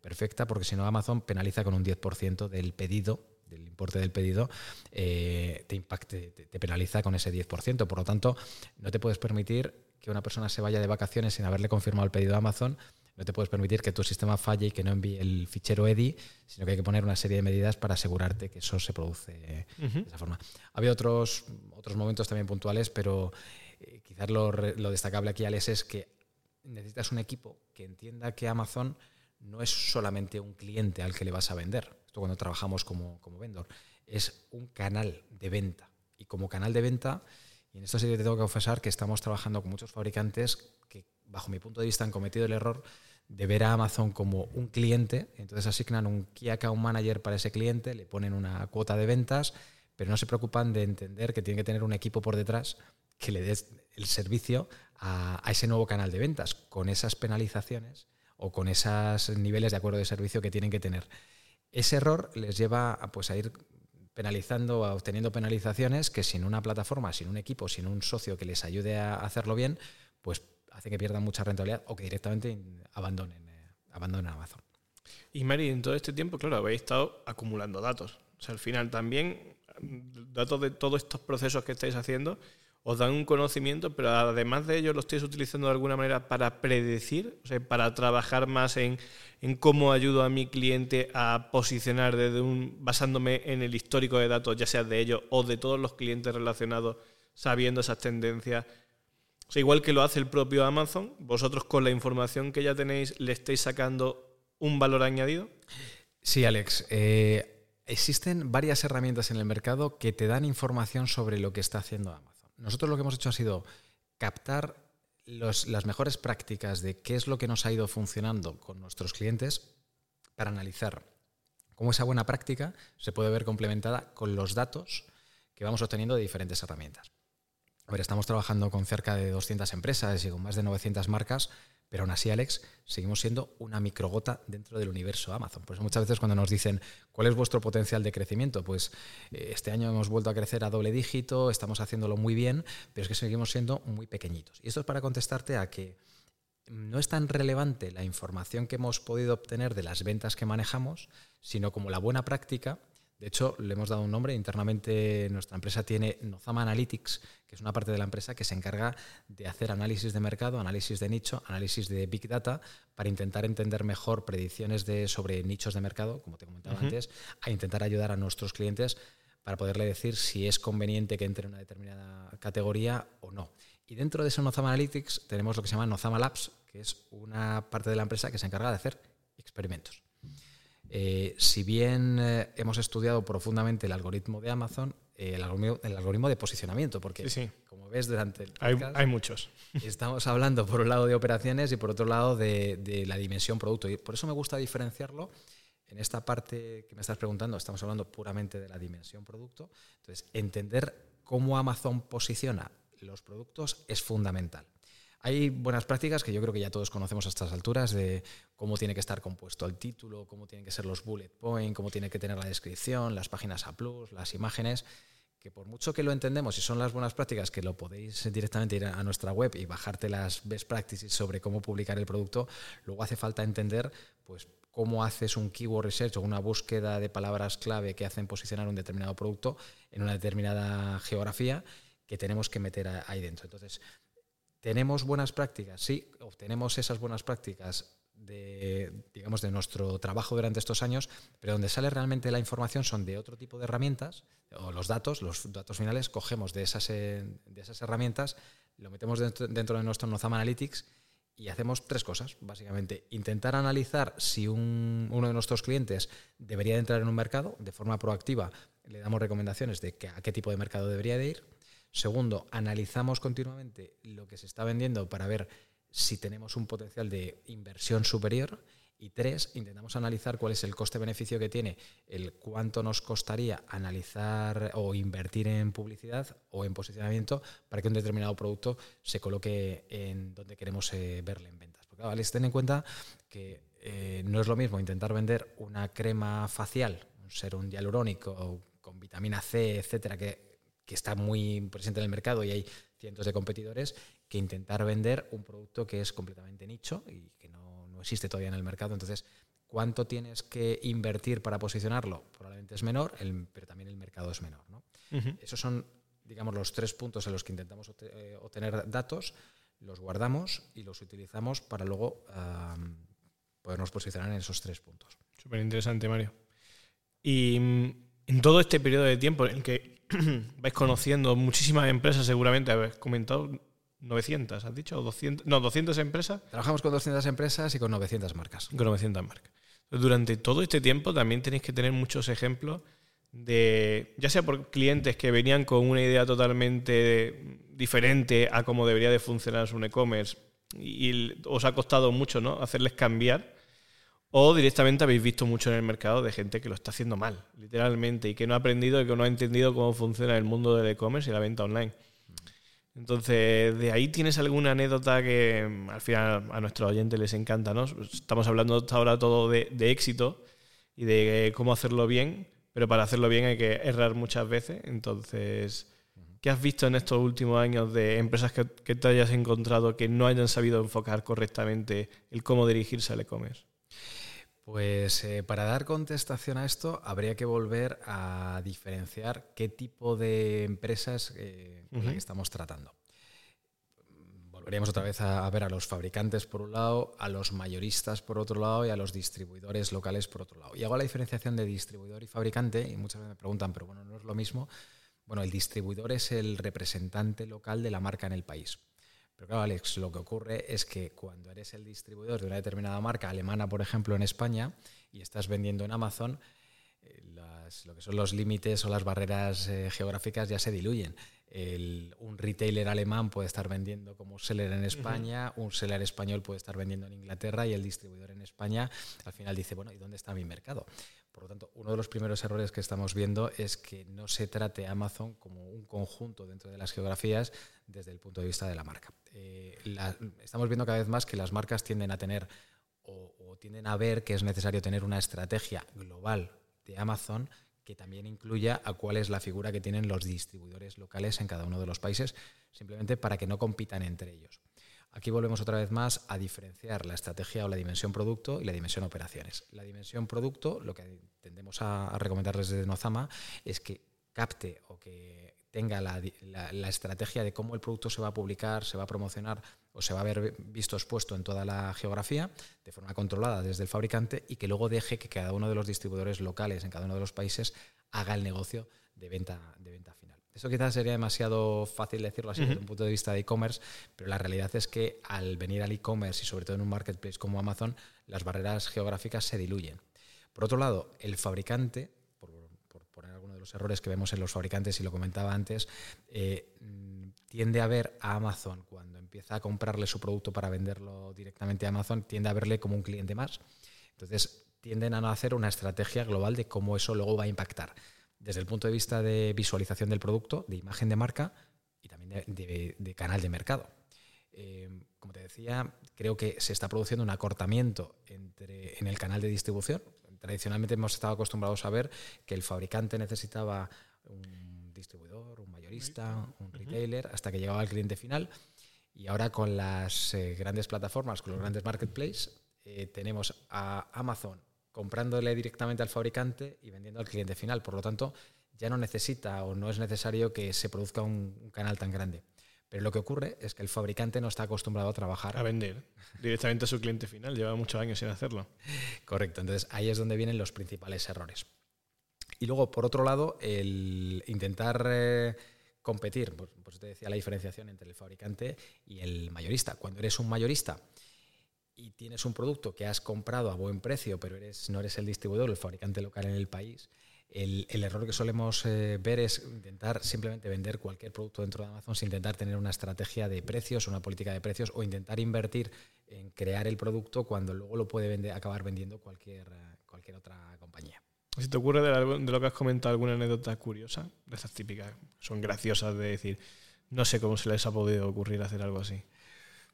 perfecta porque si no Amazon penaliza con un 10% del pedido del importe del pedido, eh, te, impacte, te, penaliza con ese 10%. Por lo tanto, no te puedes permitir que una persona se vaya de vacaciones sin haberle confirmado el pedido a Amazon. No te puedes permitir que tu sistema falle y que no envíe el fichero EDI, sino que hay que poner una serie de medidas para asegurarte que eso se produce de esa forma. Había otros, otros momentos también puntuales, pero eh, quizás lo, lo destacable aquí, Alex, es que necesitas un equipo que entienda que Amazon no es solamente un cliente al que le vas a vender, esto cuando trabajamos como, como vendor, es un canal de venta. Y como canal de venta, y en esto sí que te tengo que confesar que estamos trabajando con muchos fabricantes que, bajo mi punto de vista, han cometido el error de ver a Amazon como un cliente, entonces asignan un Key Account Manager para ese cliente, le ponen una cuota de ventas, pero no se preocupan de entender que tiene que tener un equipo por detrás que le dé el servicio a, a ese nuevo canal de ventas, con esas penalizaciones o con esos niveles de acuerdo de servicio que tienen que tener. Ese error les lleva a, pues, a ir penalizando, a obteniendo penalizaciones que sin una plataforma, sin un equipo, sin un socio que les ayude a hacerlo bien, pues hace que pierdan mucha rentabilidad o que directamente abandonen, eh, abandonen Amazon. Y Mary, en todo este tiempo, claro, habéis estado acumulando datos. O sea, al final también, datos de todos estos procesos que estáis haciendo, os dan un conocimiento, pero además de ello lo estáis utilizando de alguna manera para predecir, o sea, para trabajar más en, cómo ayudo a mi cliente a posicionar desde un, basándome en el histórico de datos, ya sea de ellos o de todos los clientes relacionados, sabiendo esas tendencias. O sea, igual que lo hace el propio Amazon, vosotros con la información que ya tenéis, ¿le estáis sacando un valor añadido? Sí, Alex. Eh, existen varias herramientas en el mercado que te dan información sobre lo que está haciendo Amazon. Nosotros lo que hemos hecho ha sido captar las mejores prácticas de qué es lo que nos ha ido funcionando con nuestros clientes para analizar cómo esa buena práctica se puede ver complementada con los datos que vamos obteniendo de diferentes herramientas. A ver, estamos trabajando con cerca de 200 empresas y con más de 900 marcas pero aún así, Alex, seguimos siendo una microgota dentro del universo Amazon. Por eso muchas veces cuando nos dicen cuál es vuestro potencial de crecimiento, pues eh, este año hemos vuelto a crecer a doble dígito, estamos haciéndolo muy bien, pero es que seguimos siendo muy pequeñitos. Y esto es para contestarte a que no es tan relevante la información que hemos podido obtener de las ventas que manejamos, sino como la buena práctica de hecho, le hemos dado un nombre. Internamente nuestra empresa tiene Nozama Analytics, que es una parte de la empresa que se encarga de hacer análisis de mercado, análisis de nicho, análisis de Big Data, para intentar entender mejor predicciones de, sobre nichos de mercado, como te comentaba antes, a intentar ayudar a nuestros clientes para poderle decir si es conveniente que entre en una determinada categoría o no. Y dentro de ese Nozama Analytics tenemos lo que se llama Nozama Labs, que es una parte de la empresa que se encarga de hacer experimentos. Eh, si bien eh, hemos estudiado profundamente el algoritmo de Amazon, eh, el, algoritmo, de posicionamiento, porque como ves durante el podcast, hay, muchos. Estamos hablando por un lado de operaciones y por otro lado de, la dimensión producto. Y por eso me gusta diferenciarlo En esta parte que me estás preguntando, estamos hablando puramente de la dimensión producto. Entonces, entender cómo Amazon posiciona los productos es fundamental. Hay buenas prácticas que yo creo que ya todos conocemos a estas alturas de cómo tiene que estar compuesto el título, cómo tienen que ser los bullet points, cómo tiene que tener la descripción, las páginas A+, las imágenes, que por mucho que lo entendemos y son las buenas prácticas, que lo podéis directamente ir a nuestra web y bajarte las best practices sobre cómo publicar el producto, luego hace falta entender pues cómo haces un keyword research o una búsqueda de palabras clave que hacen posicionar un determinado producto en una determinada geografía que tenemos que meter ahí dentro. Entonces, ¿Tenemos buenas prácticas? Sí, obtenemos esas buenas prácticas de, digamos, de nuestro trabajo durante estos años, pero donde sale realmente la información son de otro tipo de herramientas, o los datos, los datos finales, cogemos de esas, eh, de esas herramientas, lo metemos dentro, de nuestro Nozama Analytics y hacemos tres cosas, básicamente. Intentar analizar si uno de nuestros clientes debería de entrar en un mercado de forma proactiva, le damos recomendaciones de a qué tipo de mercado debería de ir Segundo, analizamos continuamente lo que se está vendiendo para ver si tenemos un potencial de inversión superior. Y tres, intentamos analizar cuál es el coste-beneficio que tiene, el cuánto nos costaría analizar o invertir en publicidad o en posicionamiento para que un determinado producto se coloque en donde queremos eh, verle en ventas. Porque vale, ten en cuenta que eh, no es lo mismo intentar vender una crema facial, un serum hialurónico con vitamina C, etcétera, que que está muy presente en el mercado y hay cientos de competidores, que intentar vender un producto que es completamente nicho y que no, existe todavía en el mercado. Entonces, ¿cuánto tienes que invertir para posicionarlo? Probablemente es menor, pero también el mercado es menor. ¿no? Esos son, digamos, los tres puntos en los que intentamos eh, obtener datos, los guardamos y los utilizamos para luego podernos posicionar en esos tres puntos. Súper interesante, Mario. Y mm, en todo este periodo de tiempo en el que vais conociendo muchísimas empresas, seguramente habéis comentado 900, ¿has dicho? 200, no, 200 empresas. Trabajamos con 200 empresas y con 900 marcas. Con 900 marcas. Durante todo este tiempo también tenéis que tener muchos ejemplos de, ya sea por clientes que venían con una idea totalmente diferente a cómo debería de funcionar su e-commerce y, os ha costado mucho ¿no? hacerles cambiar o directamente habéis visto mucho en el mercado de gente que lo está haciendo mal, literalmente, y que no ha aprendido y que no ha entendido cómo funciona el mundo del e-commerce y la venta online. Entonces, de ahí tienes alguna anécdota que mm, al final a nuestros oyentes les encanta, ¿no? Estamos hablando hasta ahora todo de, éxito y de cómo hacerlo bien, pero para hacerlo bien hay que errar muchas veces. Entonces, ¿qué has visto en estos últimos años de empresas que, que te hayas encontrado que no hayan sabido enfocar correctamente el cómo dirigirse al e-commerce? Pues eh, para dar contestación a esto habría que volver a diferenciar qué tipo de empresas eh, con que estamos tratando. Volveríamos otra vez a, ver a los fabricantes por un lado, a los mayoristas por otro lado y a los distribuidores locales por otro lado. Y hago la diferenciación de distribuidor y fabricante y muchas veces me preguntan, pero bueno, no es lo mismo. Bueno, el distribuidor es el representante local de la marca en el país. Pero claro, Alex, lo que ocurre es que cuando eres el distribuidor de una determinada marca alemana, por ejemplo, en España, y estás vendiendo en Amazon, eh, lo que son los límites o las barreras eh, geográficas ya se diluyen. un retailer alemán puede estar vendiendo como seller en España, un seller español puede estar vendiendo en Inglaterra y el distribuidor en España al final dice, bueno, ¿y dónde está mi mercado? Por lo tanto, uno de los primeros errores que estamos viendo es que no se trate Amazon como un conjunto dentro de las geografías desde el punto de vista de la marca. Eh, estamos viendo cada vez más que las marcas tienden a tener o, o, tienden a ver que es necesario tener una estrategia global de Amazon que también incluya a cuál es la figura que tienen los distribuidores locales en cada uno de los países, simplemente para que no compitan entre ellos. Aquí volvemos otra vez más a diferenciar la estrategia o la dimensión producto y la dimensión operaciones. La dimensión producto, lo que tendemos a, recomendarles desde Nozama es que capte o que tenga la, estrategia de cómo el producto se va a publicar, se va a promocionar o se va a ver visto expuesto en toda la geografía de forma controlada desde el fabricante y que luego deje que cada uno de los distribuidores locales en cada uno de los países haga el negocio de venta, de venta final. Eso quizás sería demasiado fácil decirlo así desde un punto de vista de e-commerce, pero la realidad es que al venir al e-commerce y sobre todo en un marketplace como Amazon, las barreras geográficas se diluyen. Por otro lado, el fabricante, por, poner algunos de los errores que vemos en los fabricantes, y lo comentaba antes, eh, tiende a ver a Amazon cuando empieza a comprarle su producto para venderlo directamente a Amazon, tiende a verle como un cliente más. Entonces, tienden a no hacer una estrategia global de cómo eso luego va a impactar. Desde el punto de vista de visualización del producto, de imagen de marca y también de, canal de mercado. Eh, como te decía, creo que se está produciendo un acortamiento entre, en el canal de distribución. Tradicionalmente hemos estado acostumbrados a ver que el fabricante necesitaba un distribuidor, un mayorista, un retailer, hasta que llegaba al cliente final. Y ahora con las eh, grandes plataformas, con los grandes marketplaces, eh, tenemos a Amazon comprándole directamente al fabricante y vendiendo al cliente final. Por lo tanto, ya no necesita o no es necesario que se produzca un, canal tan grande. Pero lo que ocurre es que el fabricante no está acostumbrado a trabajar. A vender directamente a su cliente final. Lleva muchos años sin hacerlo. Correcto. Entonces ahí es donde vienen los principales errores. Y luego, por otro lado, el intentar eh, competir, pues, pues, te decía la diferenciación entre el fabricante y el mayorista. Cuando eres un mayorista y tienes un producto que has comprado a buen precio, pero eres, no eres el distribuidor, el fabricante local en el país, el, error que solemos eh, ver es intentar simplemente vender cualquier producto dentro de Amazon sin intentar tener una estrategia de precios, una política de precios o intentar invertir en crear el producto cuando luego lo puede acabar vendiendo cualquier, otra compañía. Si te ocurre de, de, lo que has comentado alguna anécdota curiosa, de esas típicas, son graciosas de decir, no sé cómo se les ha podido ocurrir hacer algo así.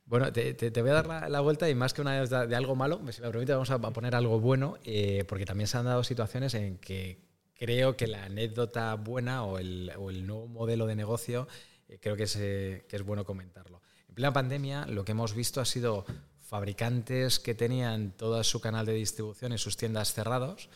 Bueno, te, voy a dar la, vuelta y más que una de, de algo malo, si me permite, vamos a poner algo bueno, eh, porque también se han dado situaciones en que creo que la anécdota buena o el, nuevo modelo de negocio eh, creo que es, eh, que es bueno comentarlo. En plena pandemia lo que hemos visto ha sido fabricantes que tenían todo su canal de distribución y sus tiendas cerrados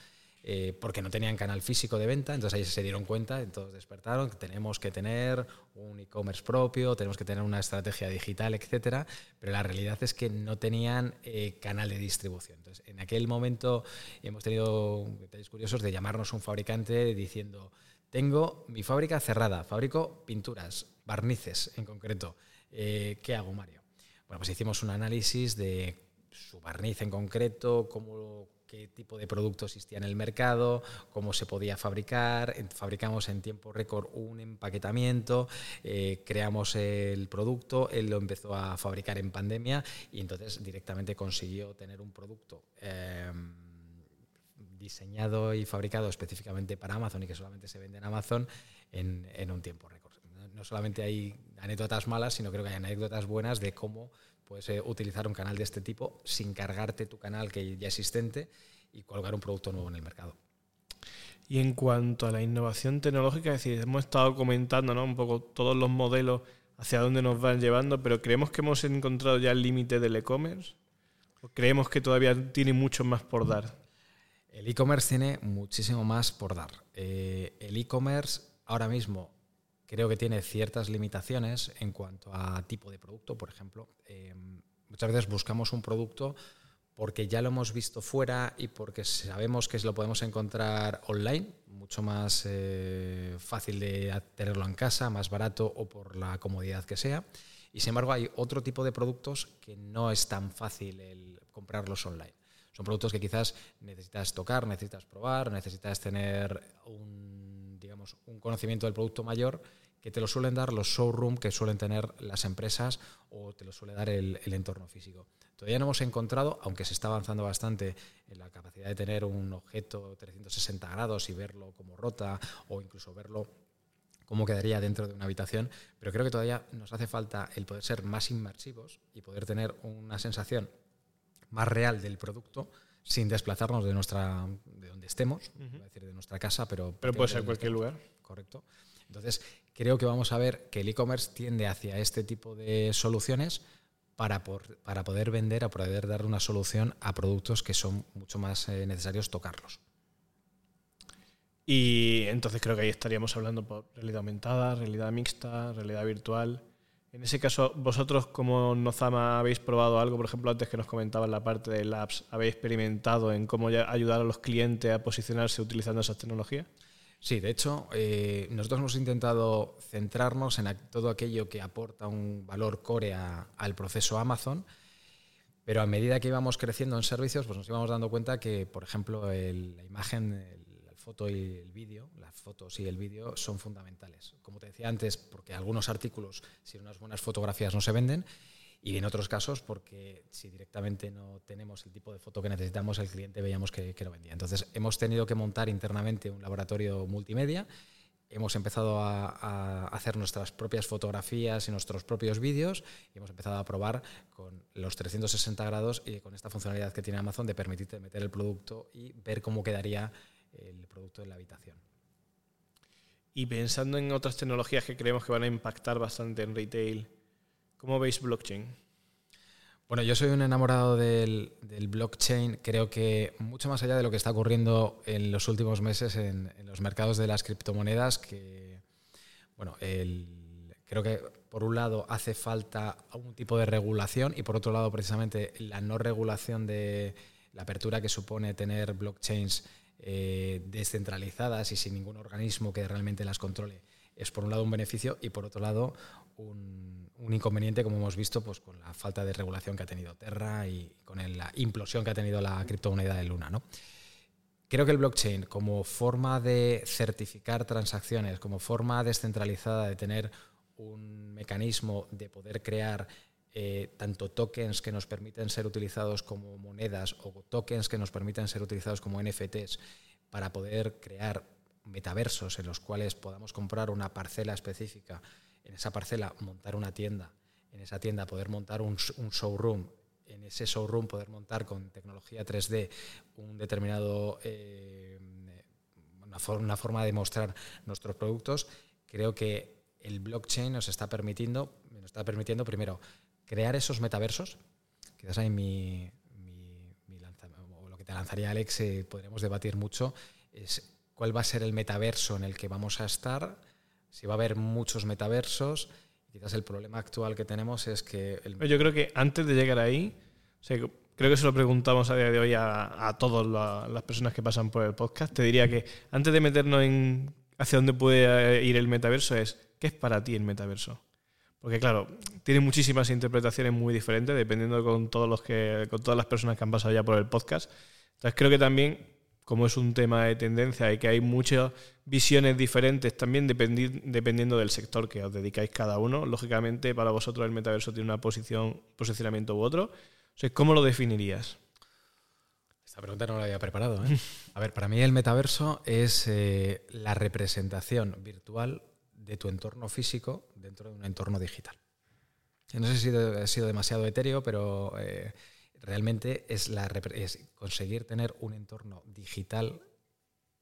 eh, porque no tenían canal físico de venta, entonces ahí se dieron cuenta, todos despertaron que tenemos que tener un e-commerce propio, tenemos que tener una estrategia digital, etcétera, pero la realidad es que no tenían eh, canal de distribución. Entonces, en aquel momento hemos tenido detalles curiosos de llamarnos un fabricante diciendo, tengo mi fábrica cerrada, fabrico pinturas, barnices en concreto, eh, ¿qué hago, Mario? Bueno, pues hicimos un análisis de su barniz en concreto, cómo qué tipo de producto existía en el mercado, cómo se podía fabricar. Fabricamos en tiempo récord un empaquetamiento, eh, creamos el producto, él lo empezó a fabricar en pandemia y entonces directamente consiguió tener un producto. Em, diseñado y fabricado específicamente para Amazon y que solamente se vende en Amazon en, en un tiempo récord. No solamente hay anécdotas malas, sino creo que hay anécdotas buenas de cómo Puedes eh, utilizar un canal de este tipo sin cargarte tu canal que ya existente y colgar un producto nuevo en el mercado. Y en cuanto a la innovación tecnológica, es decir, hemos estado comentando ¿no? un poco todos los modelos hacia dónde nos van llevando, pero ¿creemos que hemos encontrado ya el límite del e-commerce? ¿O creemos que todavía tiene mucho más por dar? El e-commerce tiene muchísimo más por dar. Eh, el e-commerce ahora mismo creo que tiene ciertas limitaciones en cuanto a tipo de producto, por ejemplo. Eh, muchas veces buscamos un producto porque ya lo hemos visto fuera y porque sabemos que lo podemos encontrar online, mucho más eh, fácil de tenerlo en casa, más barato o por la comodidad que sea. Y sin embargo hay otro tipo de productos que no es tan fácil el comprarlos online. Son productos que quizás necesitas tocar, necesitas probar, necesitas tener un, digamos, un conocimiento del producto mayor que te lo suelen dar los showroom que suelen tener las empresas o te lo suele dar el, entorno físico. Todavía no hemos encontrado, aunque se está avanzando bastante en la capacidad de tener un objeto 360 grados y verlo como rota o incluso verlo cómo quedaría dentro de una habitación, pero creo que todavía nos hace falta el poder ser más inmersivos y poder tener una sensación más real del producto sin desplazarnos de nuestra de donde estemos, decir de nuestra casa, pero pero puede ser cualquier lugar, correcto. Entonces, creo que vamos a ver que el e-commerce tiende hacia este tipo de soluciones para, para poder vender, a poder dar una solución a productos que son mucho más eh, necesarios tocarlos. Y entonces creo que ahí estaríamos hablando por realidad aumentada, realidad mixta, realidad virtual. En ese caso, vosotros como Nozama habéis probado algo, por ejemplo, antes que nos comentaban la parte de labs, ¿habéis experimentado en cómo ayudar a los clientes a posicionarse utilizando esas tecnologías? Sí, de hecho, eh, nosotros hemos intentado centrarnos en todo aquello que aporta un valor core al proceso Amazon, pero a medida que íbamos creciendo en servicios, pues nos íbamos dando cuenta que, por ejemplo, la imagen, la foto y el vídeo, las fotos y el vídeo son fundamentales. Como te decía antes, porque algunos artículos sin unas buenas fotografías no se venden, Y en otros casos, porque si directamente no tenemos el tipo de foto que necesitamos, el cliente veíamos que, que no vendía. Entonces, hemos tenido que montar internamente un laboratorio multimedia hemos empezado a, hacer nuestras propias fotografías y nuestros propios vídeos y hemos empezado a probar con los 360 grados y con esta funcionalidad que tiene Amazon de permitirte meter el producto y ver cómo quedaría el producto en la habitación. Y pensando en otras tecnologías que creemos que van a impactar bastante en retail, ¿cómo veis blockchain? Bueno, yo soy un enamorado del, blockchain. Creo que mucho más allá de lo que está ocurriendo en los últimos meses en, los mercados de las criptomonedas, que bueno, creo que por un lado hace falta algún tipo de regulación y por otro lado precisamente la no regulación de la apertura que supone tener blockchains eh, descentralizadas y sin ningún organismo que realmente las controle es por un lado un beneficio y por otro lado un, inconveniente, como hemos visto, pues con la falta de regulación que ha tenido Terra y con la implosión que ha tenido la criptomoneda de Luna. ¿no? Creo que el blockchain, como forma de certificar transacciones, como forma descentralizada de tener un mecanismo de poder crear eh, tanto tokens que nos permiten ser utilizados como monedas o tokens que nos permiten ser utilizados como NFTs para poder crear metaversos en los cuales podamos comprar una parcela específica, en esa parcela montar una tienda, en esa tienda poder montar un, showroom, en ese showroom poder montar con tecnología 3D un determinado, eh, una, una, forma de mostrar nuestros productos, creo que el blockchain nos está permitiendo, nos está permitiendo primero crear esos metaversos, quizás ahí mi, mi, o lo que te lanzaría Alex, eh, podríamos debatir mucho, es cuál va a ser el metaverso en el que vamos a estar, si va a haber muchos metaversos. Quizás el problema actual que tenemos es que... Yo creo que antes de llegar ahí, creo que se lo preguntamos a día de hoy a, todas las personas que pasan por el podcast, te diría que antes de meternos en hacia dónde puede ir el metaverso es, ¿qué es para ti el metaverso? Porque claro, tiene muchísimas interpretaciones muy diferentes dependiendo con todos los que con todas las personas que han pasado ya por el podcast. Entonces creo que también como es un tema de tendencia y que hay muchas visiones diferentes también dependiendo del sector que os dedicáis cada uno. Lógicamente, para vosotros el metaverso tiene una posición, posicionamiento u otro. ¿Cómo lo definirías? Esta pregunta no la había preparado. ¿eh? A ver, para mí el metaverso es eh, la representación virtual de tu entorno físico dentro de un entorno digital. No sé si he sido demasiado etéreo, pero eh, realmente es, la, conseguir tener un entorno digital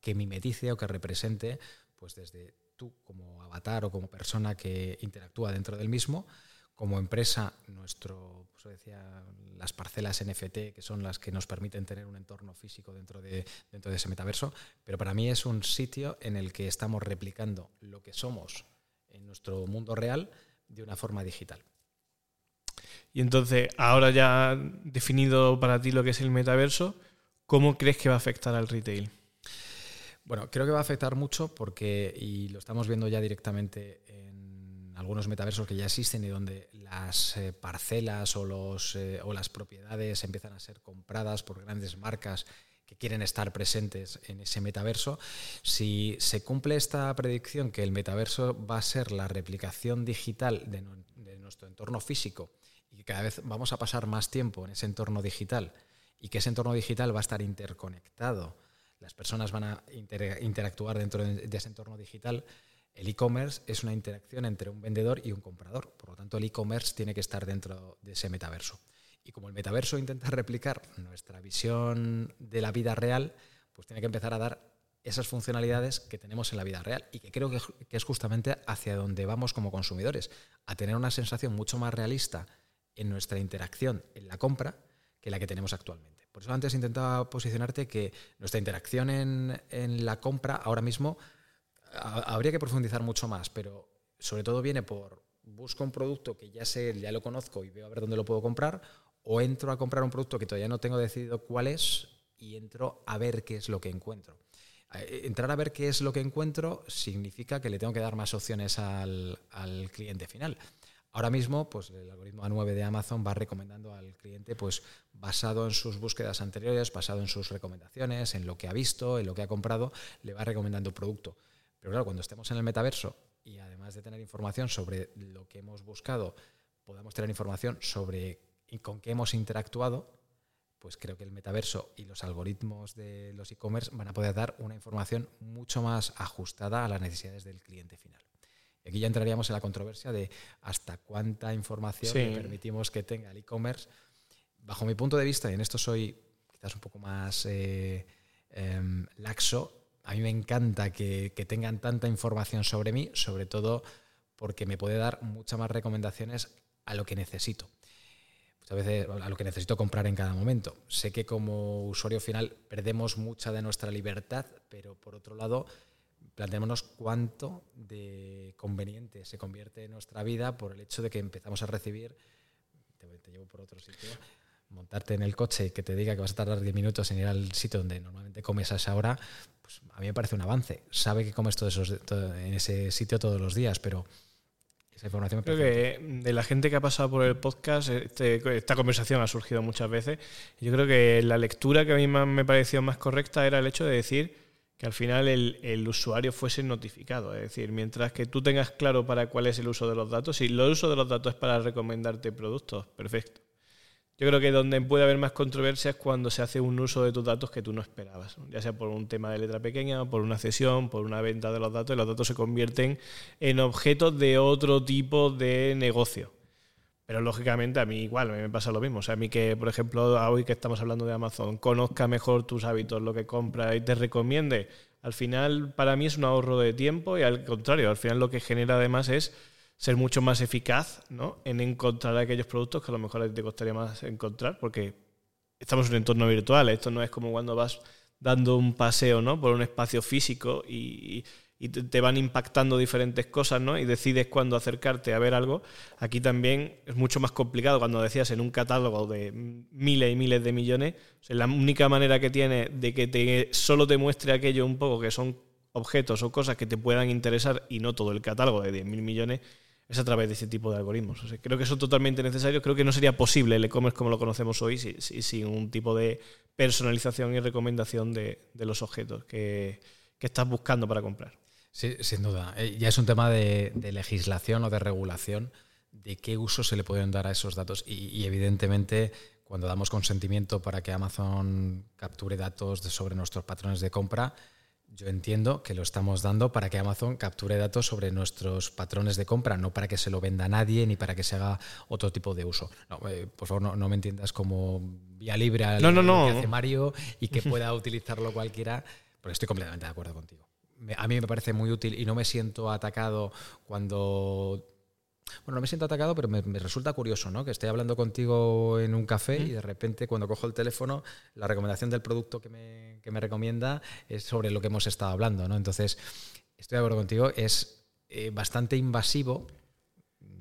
que mimetice o que represente, pues desde tú como avatar o como persona que interactúa dentro del mismo, como empresa, nuestro, pues decía, las parcelas NFT, que son las que nos permiten tener un entorno físico dentro de, dentro de ese metaverso, pero para mí es un sitio en el que estamos replicando lo que somos en nuestro mundo real de una forma digital. Y entonces, ahora ya definido para ti lo que es el metaverso, ¿cómo crees que va a afectar al retail? Bueno, creo que va a afectar mucho porque, y lo estamos viendo ya directamente en algunos metaversos que ya existen y donde las eh, parcelas o, los, eh, o las propiedades empiezan a ser compradas por grandes marcas que quieren estar presentes en ese metaverso. Si se cumple esta predicción que el metaverso va a ser la replicación digital de, nuestro entorno físico cada vez vamos a pasar más tiempo en ese entorno digital y que ese entorno digital va a estar interconectado, las personas van a interactuar dentro de ese entorno digital, el e-commerce es una interacción entre un vendedor y un comprador. Por lo tanto, el e-commerce tiene que estar dentro de ese metaverso. Y como el metaverso intenta replicar nuestra visión de la vida real, pues tiene que empezar a dar esas funcionalidades que tenemos en la vida real y que creo que es justamente hacia donde vamos como consumidores, a tener una sensación mucho más realista en nuestra interacción en la compra que la que tenemos actualmente. Por eso antes intentaba posicionarte que nuestra interacción en, la compra ahora mismo habría que profundizar mucho más, pero sobre todo viene por busco un producto que ya sé, ya lo conozco y veo a ver dónde lo puedo comprar, o entro a comprar un producto que todavía no tengo decidido cuál es y entro a ver qué es lo que encuentro. Eh, entrar a ver qué es lo que encuentro significa que le tengo que dar más opciones al, al cliente final. Ahora mismo, pues el algoritmo A9 de Amazon va recomendando al cliente, pues basado en sus búsquedas anteriores, basado en sus recomendaciones, en lo que ha visto, en lo que ha comprado, le va recomendando producto. Pero claro, cuando estemos en el metaverso y además de tener información sobre lo que hemos buscado podamos tener información sobre con qué hemos interactuado, pues creo que el metaverso y los algoritmos de los e-commerce van a poder dar una información mucho más ajustada a las necesidades del cliente final. Aquí ya entraríamos en la controversia de hasta cuánta información permitimos que tenga el e-commerce. Bajo mi punto de vista, y en esto soy quizás un poco más eh, em, laxo, a mí me encanta que, que tengan tanta información sobre mí, sobre todo porque me puede dar muchas más recomendaciones a lo que necesito a veces a lo que necesito comprar en cada momento. Sé que como usuario final perdemos mucha de nuestra libertad, pero por otro lado, planteémonos cuánto de conveniente se convierte en nuestra vida por el hecho de que empezamos a recibir, te, llevo por otro sitio, montarte en el coche y que te diga que vas a tardar 10 minutos en ir al sitio donde normalmente comes a esa hora, pues a mí me parece un avance. Sabe que comes todos esos, en ese sitio todos los días, pero información Creo que de la gente que ha pasado por el podcast, este, esta conversación ha surgido muchas veces. yo creo que la lectura que a mí me pareció más correcta era el hecho de decir que al final el, el, usuario fuese notificado. Es decir, mientras que tú tengas claro para cuál es el uso de los datos, si el uso de los datos es para recomendarte productos, perfecto. Yo creo que donde puede haber más controversia es cuando se hace un uso de tus datos que tú no esperabas, ya sea por un tema de letra pequeña, por una cesión, por una venta de los datos, y los datos se convierten en objetos de otro tipo de negocio. Pero lógicamente a mí igual, me pasa lo mismo. O sea, a mí que, por ejemplo, hoy que estamos hablando de Amazon, conozca mejor tus hábitos, lo que compra y te recomiende, al final para mí es un ahorro de tiempo y al contrario, al final lo que genera además es ser mucho más eficaz ¿no? en encontrar aquellos productos que a lo mejor a ti te costaría más encontrar, porque estamos en un entorno virtual. Esto no es como cuando vas dando un paseo ¿no? por un espacio físico y, te van impactando diferentes cosas ¿no? y decides cuándo acercarte a ver algo. Aquí también es mucho más complicado cuando decías en un catálogo de miles y miles de millones. la única manera que tiene de que te, solo te muestre aquello un poco que son objetos o cosas que te puedan interesar y no todo el catálogo de 10.000 millones es a través de ese tipo de algoritmos. creo que es totalmente necesario. Creo que no sería posible el e-commerce como lo conocemos hoy sin, un tipo de personalización y recomendación de, los objetos que, estás buscando para comprar. Sí, sin duda. Eh, ya es un tema de, legislación o de regulación de qué uso se le pueden dar a esos datos y, evidentemente cuando damos consentimiento para que Amazon capture datos sobre nuestros patrones de compra, yo entiendo que lo estamos dando para que Amazon capture datos sobre nuestros patrones de compra, no para que se lo venda a nadie ni para que se haga otro tipo de uso. Eh, por favor, no, me entiendas como vía libre al no, no, que hace Mario y que pueda utilizarlo cualquiera, porque estoy completamente de acuerdo contigo. A mí me parece muy útil y no me siento atacado cuando bueno, no me siento atacado, pero me, resulta curioso, ¿no? Que estoy hablando contigo en un café y de repente cuando cojo el teléfono, la recomendación del producto que me, que me recomienda es sobre lo que hemos estado hablando, ¿no? Entonces, estoy de acuerdo contigo, es eh, bastante invasivo.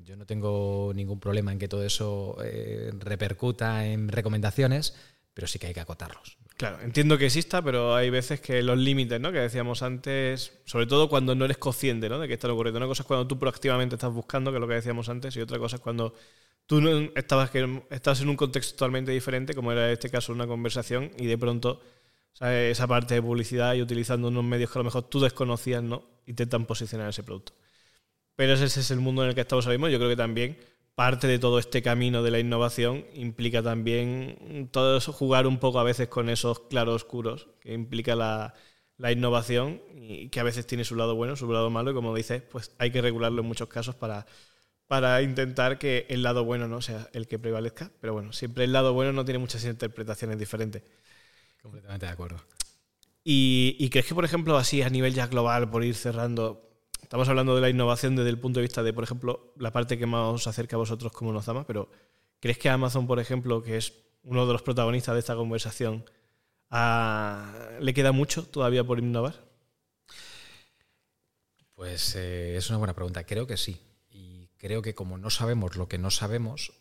Yo no tengo ningún problema en que todo eso eh, repercuta en recomendaciones, pero sí que hay que acotarlos. Claro, entiendo que exista, pero hay veces que los límites, ¿no? Que decíamos antes, sobre todo cuando no eres consciente, ¿no? De que está ocurriendo. Una cosa es cuando tú proactivamente estás buscando, que es lo que decíamos antes, y otra cosa es cuando tú no estabas, que, estás en un contexto totalmente diferente, como era este caso una conversación, y de pronto esa parte de publicidad y utilizando unos medios que a lo mejor tú desconocías, ¿no? Intentan posicionar ese producto. Pero ese es el mundo en el que estamos ahora mismo. Yo creo que también parte de todo este camino de la innovación implica también todo eso, jugar un poco a veces con esos claroscuros que implica la, innovación y que a veces tiene su lado bueno, su lado malo y como dices, pues hay que regularlo en muchos casos para, para intentar que el lado bueno no sea el que prevalezca. Pero bueno, siempre el lado bueno no tiene muchas interpretaciones diferentes. Completamente de acuerdo. ¿Y, y crees que, por ejemplo, así a nivel ya global, por ir cerrando, Estamos hablando de la innovación desde el punto de vista de, por ejemplo, la parte que más os acerca a vosotros como Nozama, pero ¿crees que Amazon, por ejemplo, que es uno de los protagonistas de esta conversación, le queda mucho todavía por innovar? Pues eh, es una buena pregunta. Creo que sí. Y creo que como no sabemos lo que no sabemos,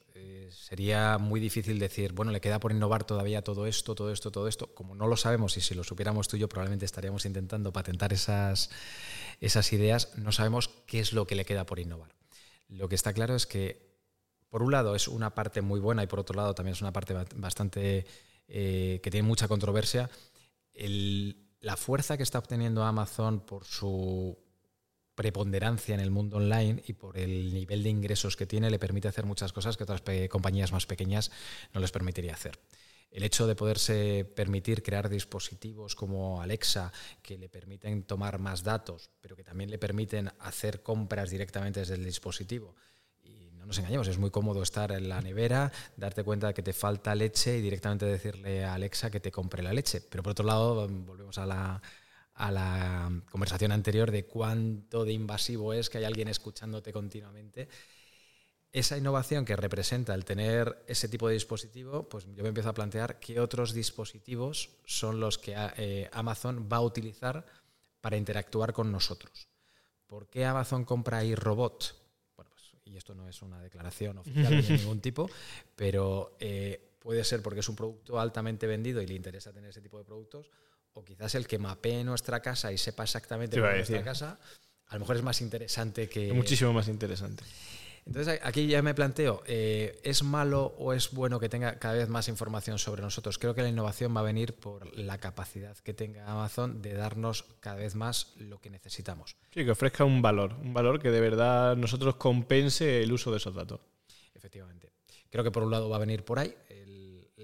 sería muy difícil decir, bueno, le queda por innovar todavía todo esto, todo esto, todo esto. Como no lo sabemos y si lo supiéramos tú y yo, probablemente estaríamos intentando patentar esas, esas ideas, no sabemos qué es lo que le queda por innovar. Lo que está claro es que, por un lado, es una parte muy buena y por otro lado también es una parte bastante eh, que tiene mucha controversia. la fuerza que está obteniendo Amazon por su preponderancia en el mundo online y por el nivel de ingresos que tiene le permite hacer muchas cosas que otras compañías más pequeñas no les permitiría hacer. El hecho de poderse permitir crear dispositivos como Alexa que le permiten tomar más datos, pero que también le permiten hacer compras directamente desde el dispositivo. Y no nos engañemos, es muy cómodo estar en la nevera, darte cuenta de que te falta leche y directamente decirle a Alexa que te compre la leche. Pero por otro lado, volvemos a la, a la conversación anterior de cuánto de invasivo es que hay alguien escuchándote continuamente. Esa innovación que representa el tener ese tipo de dispositivo, pues yo me empiezo a plantear qué otros dispositivos son los que eh, Amazon va a utilizar para interactuar con nosotros. ¿Por qué Amazon compra iRobot? Bueno, pues, y esto no es una declaración oficial de ningún tipo, pero eh, puede ser porque es un producto altamente vendido y le interesa tener ese tipo de productos, o quizás el que mapee nuestra casa y sepa exactamente cómo es nuestra casa, a lo mejor es más interesante que... Muchísimo más interesante. Entonces aquí ya me planteo, eh, ¿es malo o es bueno que tenga cada vez más información sobre nosotros? Creo que la innovación va a venir por la capacidad que tenga Amazon de darnos cada vez más lo que necesitamos. Sí, que ofrezca un valor, un valor que de verdad nosotros compense el uso de esos datos. Efectivamente. Creo que por un lado va a venir por ahí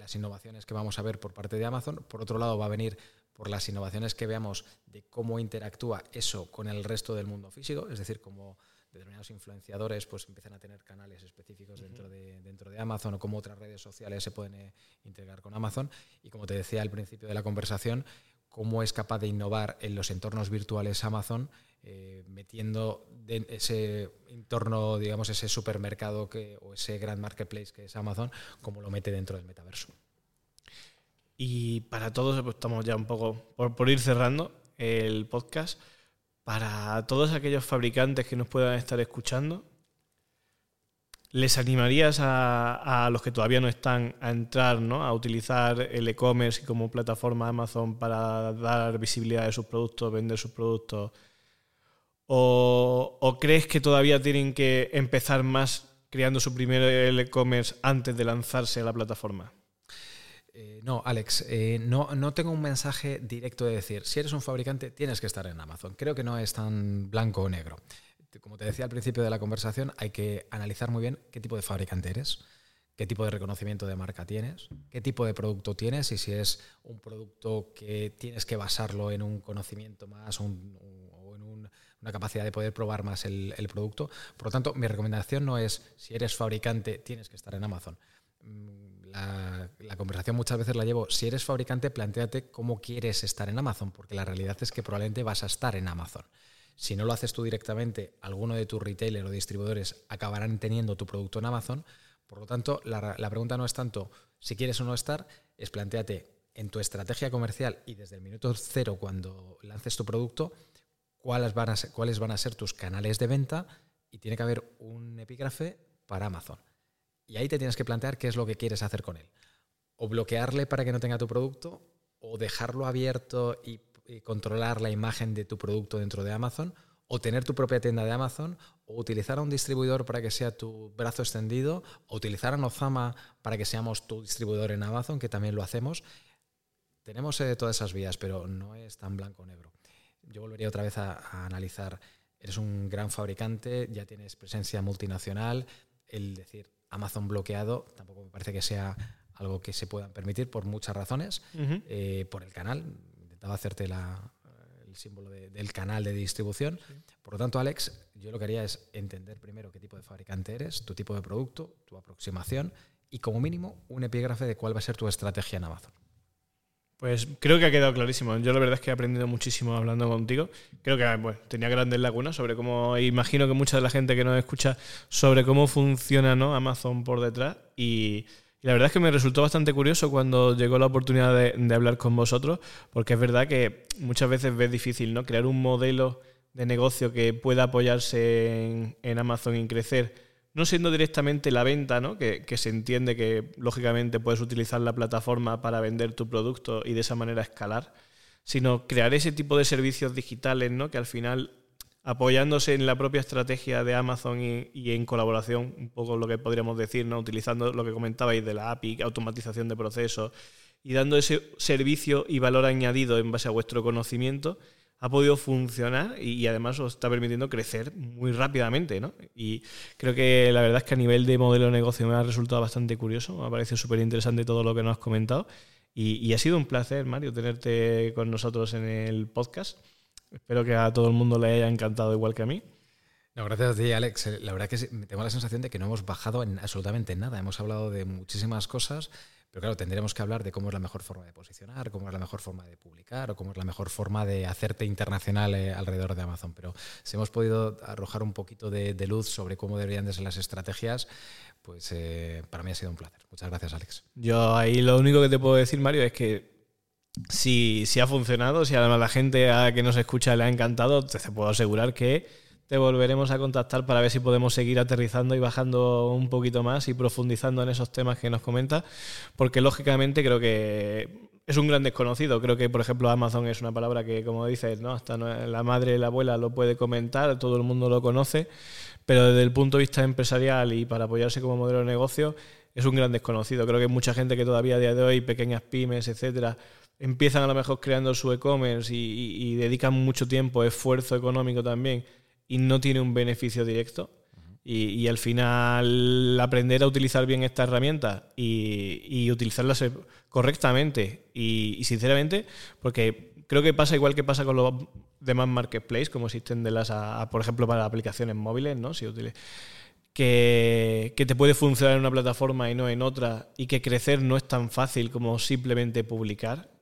las innovaciones que vamos a ver por parte de Amazon, por otro lado va a venir por las innovaciones que veamos de cómo interactúa eso con el resto del mundo físico, es decir, cómo determinados influenciadores pues empiezan a tener canales específicos dentro de, dentro de Amazon o cómo otras redes sociales se pueden eh, integrar con Amazon. Y como te decía al principio de la conversación, cómo es capaz de innovar en los entornos virtuales Amazon, eh, metiendo de ese entorno, digamos, ese supermercado que, o ese gran marketplace que es Amazon, como lo mete dentro del metaverso. Y para todos, pues, estamos ya un poco por, ir cerrando el podcast. Para todos aquellos fabricantes que nos puedan estar escuchando, ¿les animarías a, los que todavía no están a entrar, ¿no? a utilizar el e-commerce como plataforma Amazon para dar visibilidad de sus productos, vender sus productos? ¿O, o crees que todavía tienen que empezar más creando su primer e-commerce antes de lanzarse a la plataforma? Eh, no, Alex, eh, no, no, tengo un mensaje directo de decir, si eres un fabricante, tienes que estar en Amazon. Creo que no es tan blanco o negro. Como te decía al principio de la conversación, hay que analizar muy bien qué tipo de fabricante eres, qué tipo de reconocimiento de marca tienes, qué tipo de producto tienes y si es un producto que tienes que basarlo en un conocimiento más o en una capacidad de poder probar más el, el producto. Por lo tanto, mi recomendación no es, si eres fabricante, tienes que estar en Amazon la, conversación muchas veces la llevo, si eres fabricante, planteate cómo quieres estar en Amazon, porque la realidad es que probablemente vas a estar en Amazon. Si no lo haces tú directamente, alguno de tus retailers o distribuidores acabarán teniendo tu producto en Amazon. Por lo tanto, la, pregunta no es tanto si quieres o no estar, es planteate en tu estrategia comercial y desde el minuto cero cuando lances tu producto, cuáles van a cuáles van a ser tus canales de venta y tiene que haber un epígrafe para Amazon. Y ahí te tienes que plantear qué es lo que quieres hacer con él. O bloquearle para que no tenga tu producto, o dejarlo abierto y, controlar la imagen de tu producto dentro de Amazon, o tener tu propia tienda de Amazon, o utilizar a un distribuidor para que sea tu brazo extendido, o utilizar a Nozama para que seamos tu distribuidor en Amazon, que también lo hacemos. Tenemos eh, todas esas vías, pero no es tan blanco o negro. Yo volvería otra vez a, a analizar, eres un gran fabricante, ya tienes presencia multinacional, el decir, Amazon bloqueado tampoco me parece que sea algo que se puedan permitir por muchas razones. Eh, por el canal, intentaba hacerte el símbolo del canal de distribución. Por lo tanto, Alex, yo lo que haría es entender primero qué tipo de fabricante eres, tu tipo de producto, tu aproximación y como mínimo un epígrafe de cuál va a ser tu estrategia en Amazon. Pues creo que ha quedado clarísimo. Yo la verdad es que he aprendido muchísimo hablando contigo. Creo que tenía grandes lagunas sobre cómo, imagino que mucha de la gente que nos escucha, sobre cómo funciona ¿no? Amazon por detrás. Y, la verdad es que me resultó bastante curioso cuando llegó la oportunidad de, hablar con vosotros, porque es verdad que muchas veces ves difícil ¿no? crear un modelo de negocio que pueda apoyarse en Amazon y crecer no siendo directamente la venta, ¿no? que, se entiende que lógicamente puedes utilizar la plataforma para vender tu producto y de esa manera escalar, sino crear ese tipo de servicios digitales ¿no? que al final, apoyándose en la propia estrategia de Amazon y, en colaboración, un poco lo que podríamos decir, ¿no? utilizando lo que comentabais de la API, automatización de procesos, y dando ese servicio y valor añadido en base a vuestro conocimiento, ha podido funcionar y, además os está permitiendo crecer muy rápidamente, ¿no? Y creo que la verdad es que a nivel de modelo de negocio me ha resultado bastante curioso, me ha parecido súper interesante todo lo que nos has comentado y, ha sido un placer, Mario, tenerte con nosotros en el podcast. Espero que a todo el mundo le haya encantado igual que a mí. Gracias a ti, Alex. La verdad que tengo la sensación de que no hemos bajado en absolutamente nada. Hemos hablado de muchísimas cosas, pero claro, tendremos que hablar de cómo es la mejor forma de posicionar, cómo es la mejor forma de publicar o cómo es la mejor forma de hacerte internacional eh, alrededor de Amazon. Pero si hemos podido arrojar un poquito de, luz sobre cómo deberían de ser las estrategias, pues eh, para mí ha sido un placer. Muchas gracias, Alex. Yo ahí lo único que te puedo decir, Mario, es que si, si ha funcionado, si además la gente a que nos escucha le ha encantado, te puedo asegurar que te volveremos a contactar para ver si podemos seguir aterrizando y bajando un poquito más y profundizando en esos temas que nos comenta, porque lógicamente creo que es un gran desconocido. Creo que, por ejemplo, Amazon es una palabra que, como dices, ¿no? hasta la madre y la abuela lo puede comentar, todo el mundo lo conoce, pero desde el punto de vista empresarial y para apoyarse como modelo de negocio, es un gran desconocido. Creo que hay mucha gente que todavía a día de hoy, pequeñas pymes, etcétera, empiezan a lo mejor creando su e-commerce y dedican mucho tiempo, esfuerzo económico también y no tiene un beneficio directo. Y, al final aprender a utilizar bien esta herramienta y, y utilizarlas correctamente y, sinceramente, porque creo que pasa igual que pasa con los demás marketplaces, como existen de las, por ejemplo, para aplicaciones móviles, ¿no? Si que, que te puede funcionar en una plataforma y no en otra y que crecer no es tan fácil como simplemente publicar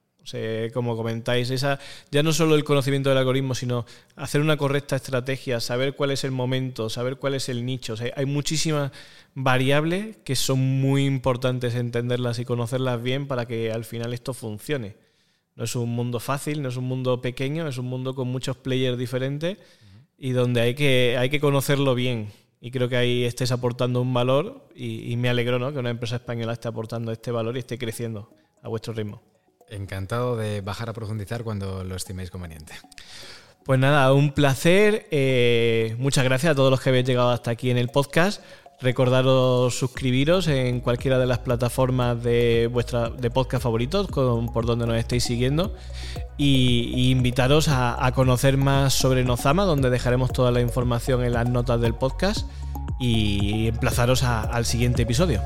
como comentáis, ya no solo el conocimiento del algoritmo, sino hacer una correcta estrategia, saber cuál es el momento, saber cuál es el nicho. hay muchísimas variables que son muy importantes entenderlas y conocerlas bien para que al final esto funcione. No es un mundo fácil, no es un mundo pequeño, es un mundo con muchos players diferentes y donde hay que, hay que conocerlo bien. Y creo que ahí estés aportando un valor y, y me alegro ¿no? que una empresa española esté aportando este valor y esté creciendo a vuestro ritmo. Encantado de bajar a profundizar cuando lo estiméis conveniente. Pues nada, un placer. Eh, muchas gracias a todos los que habéis llegado hasta aquí en el podcast. Recordaros suscribiros en cualquiera de las plataformas de vuestra de podcast favoritos, por donde nos estéis siguiendo. Y, invitaros a, conocer más sobre Nozama, donde dejaremos toda la información en las notas del podcast. Y emplazaros al siguiente episodio.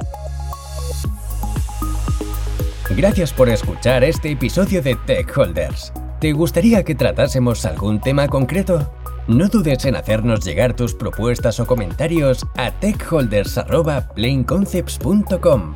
Gracias por escuchar este episodio de Tech Holders. ¿Te gustaría que tratásemos algún tema concreto? No dudes en hacernos llegar tus propuestas o comentarios a techholders.planeconcepts.com.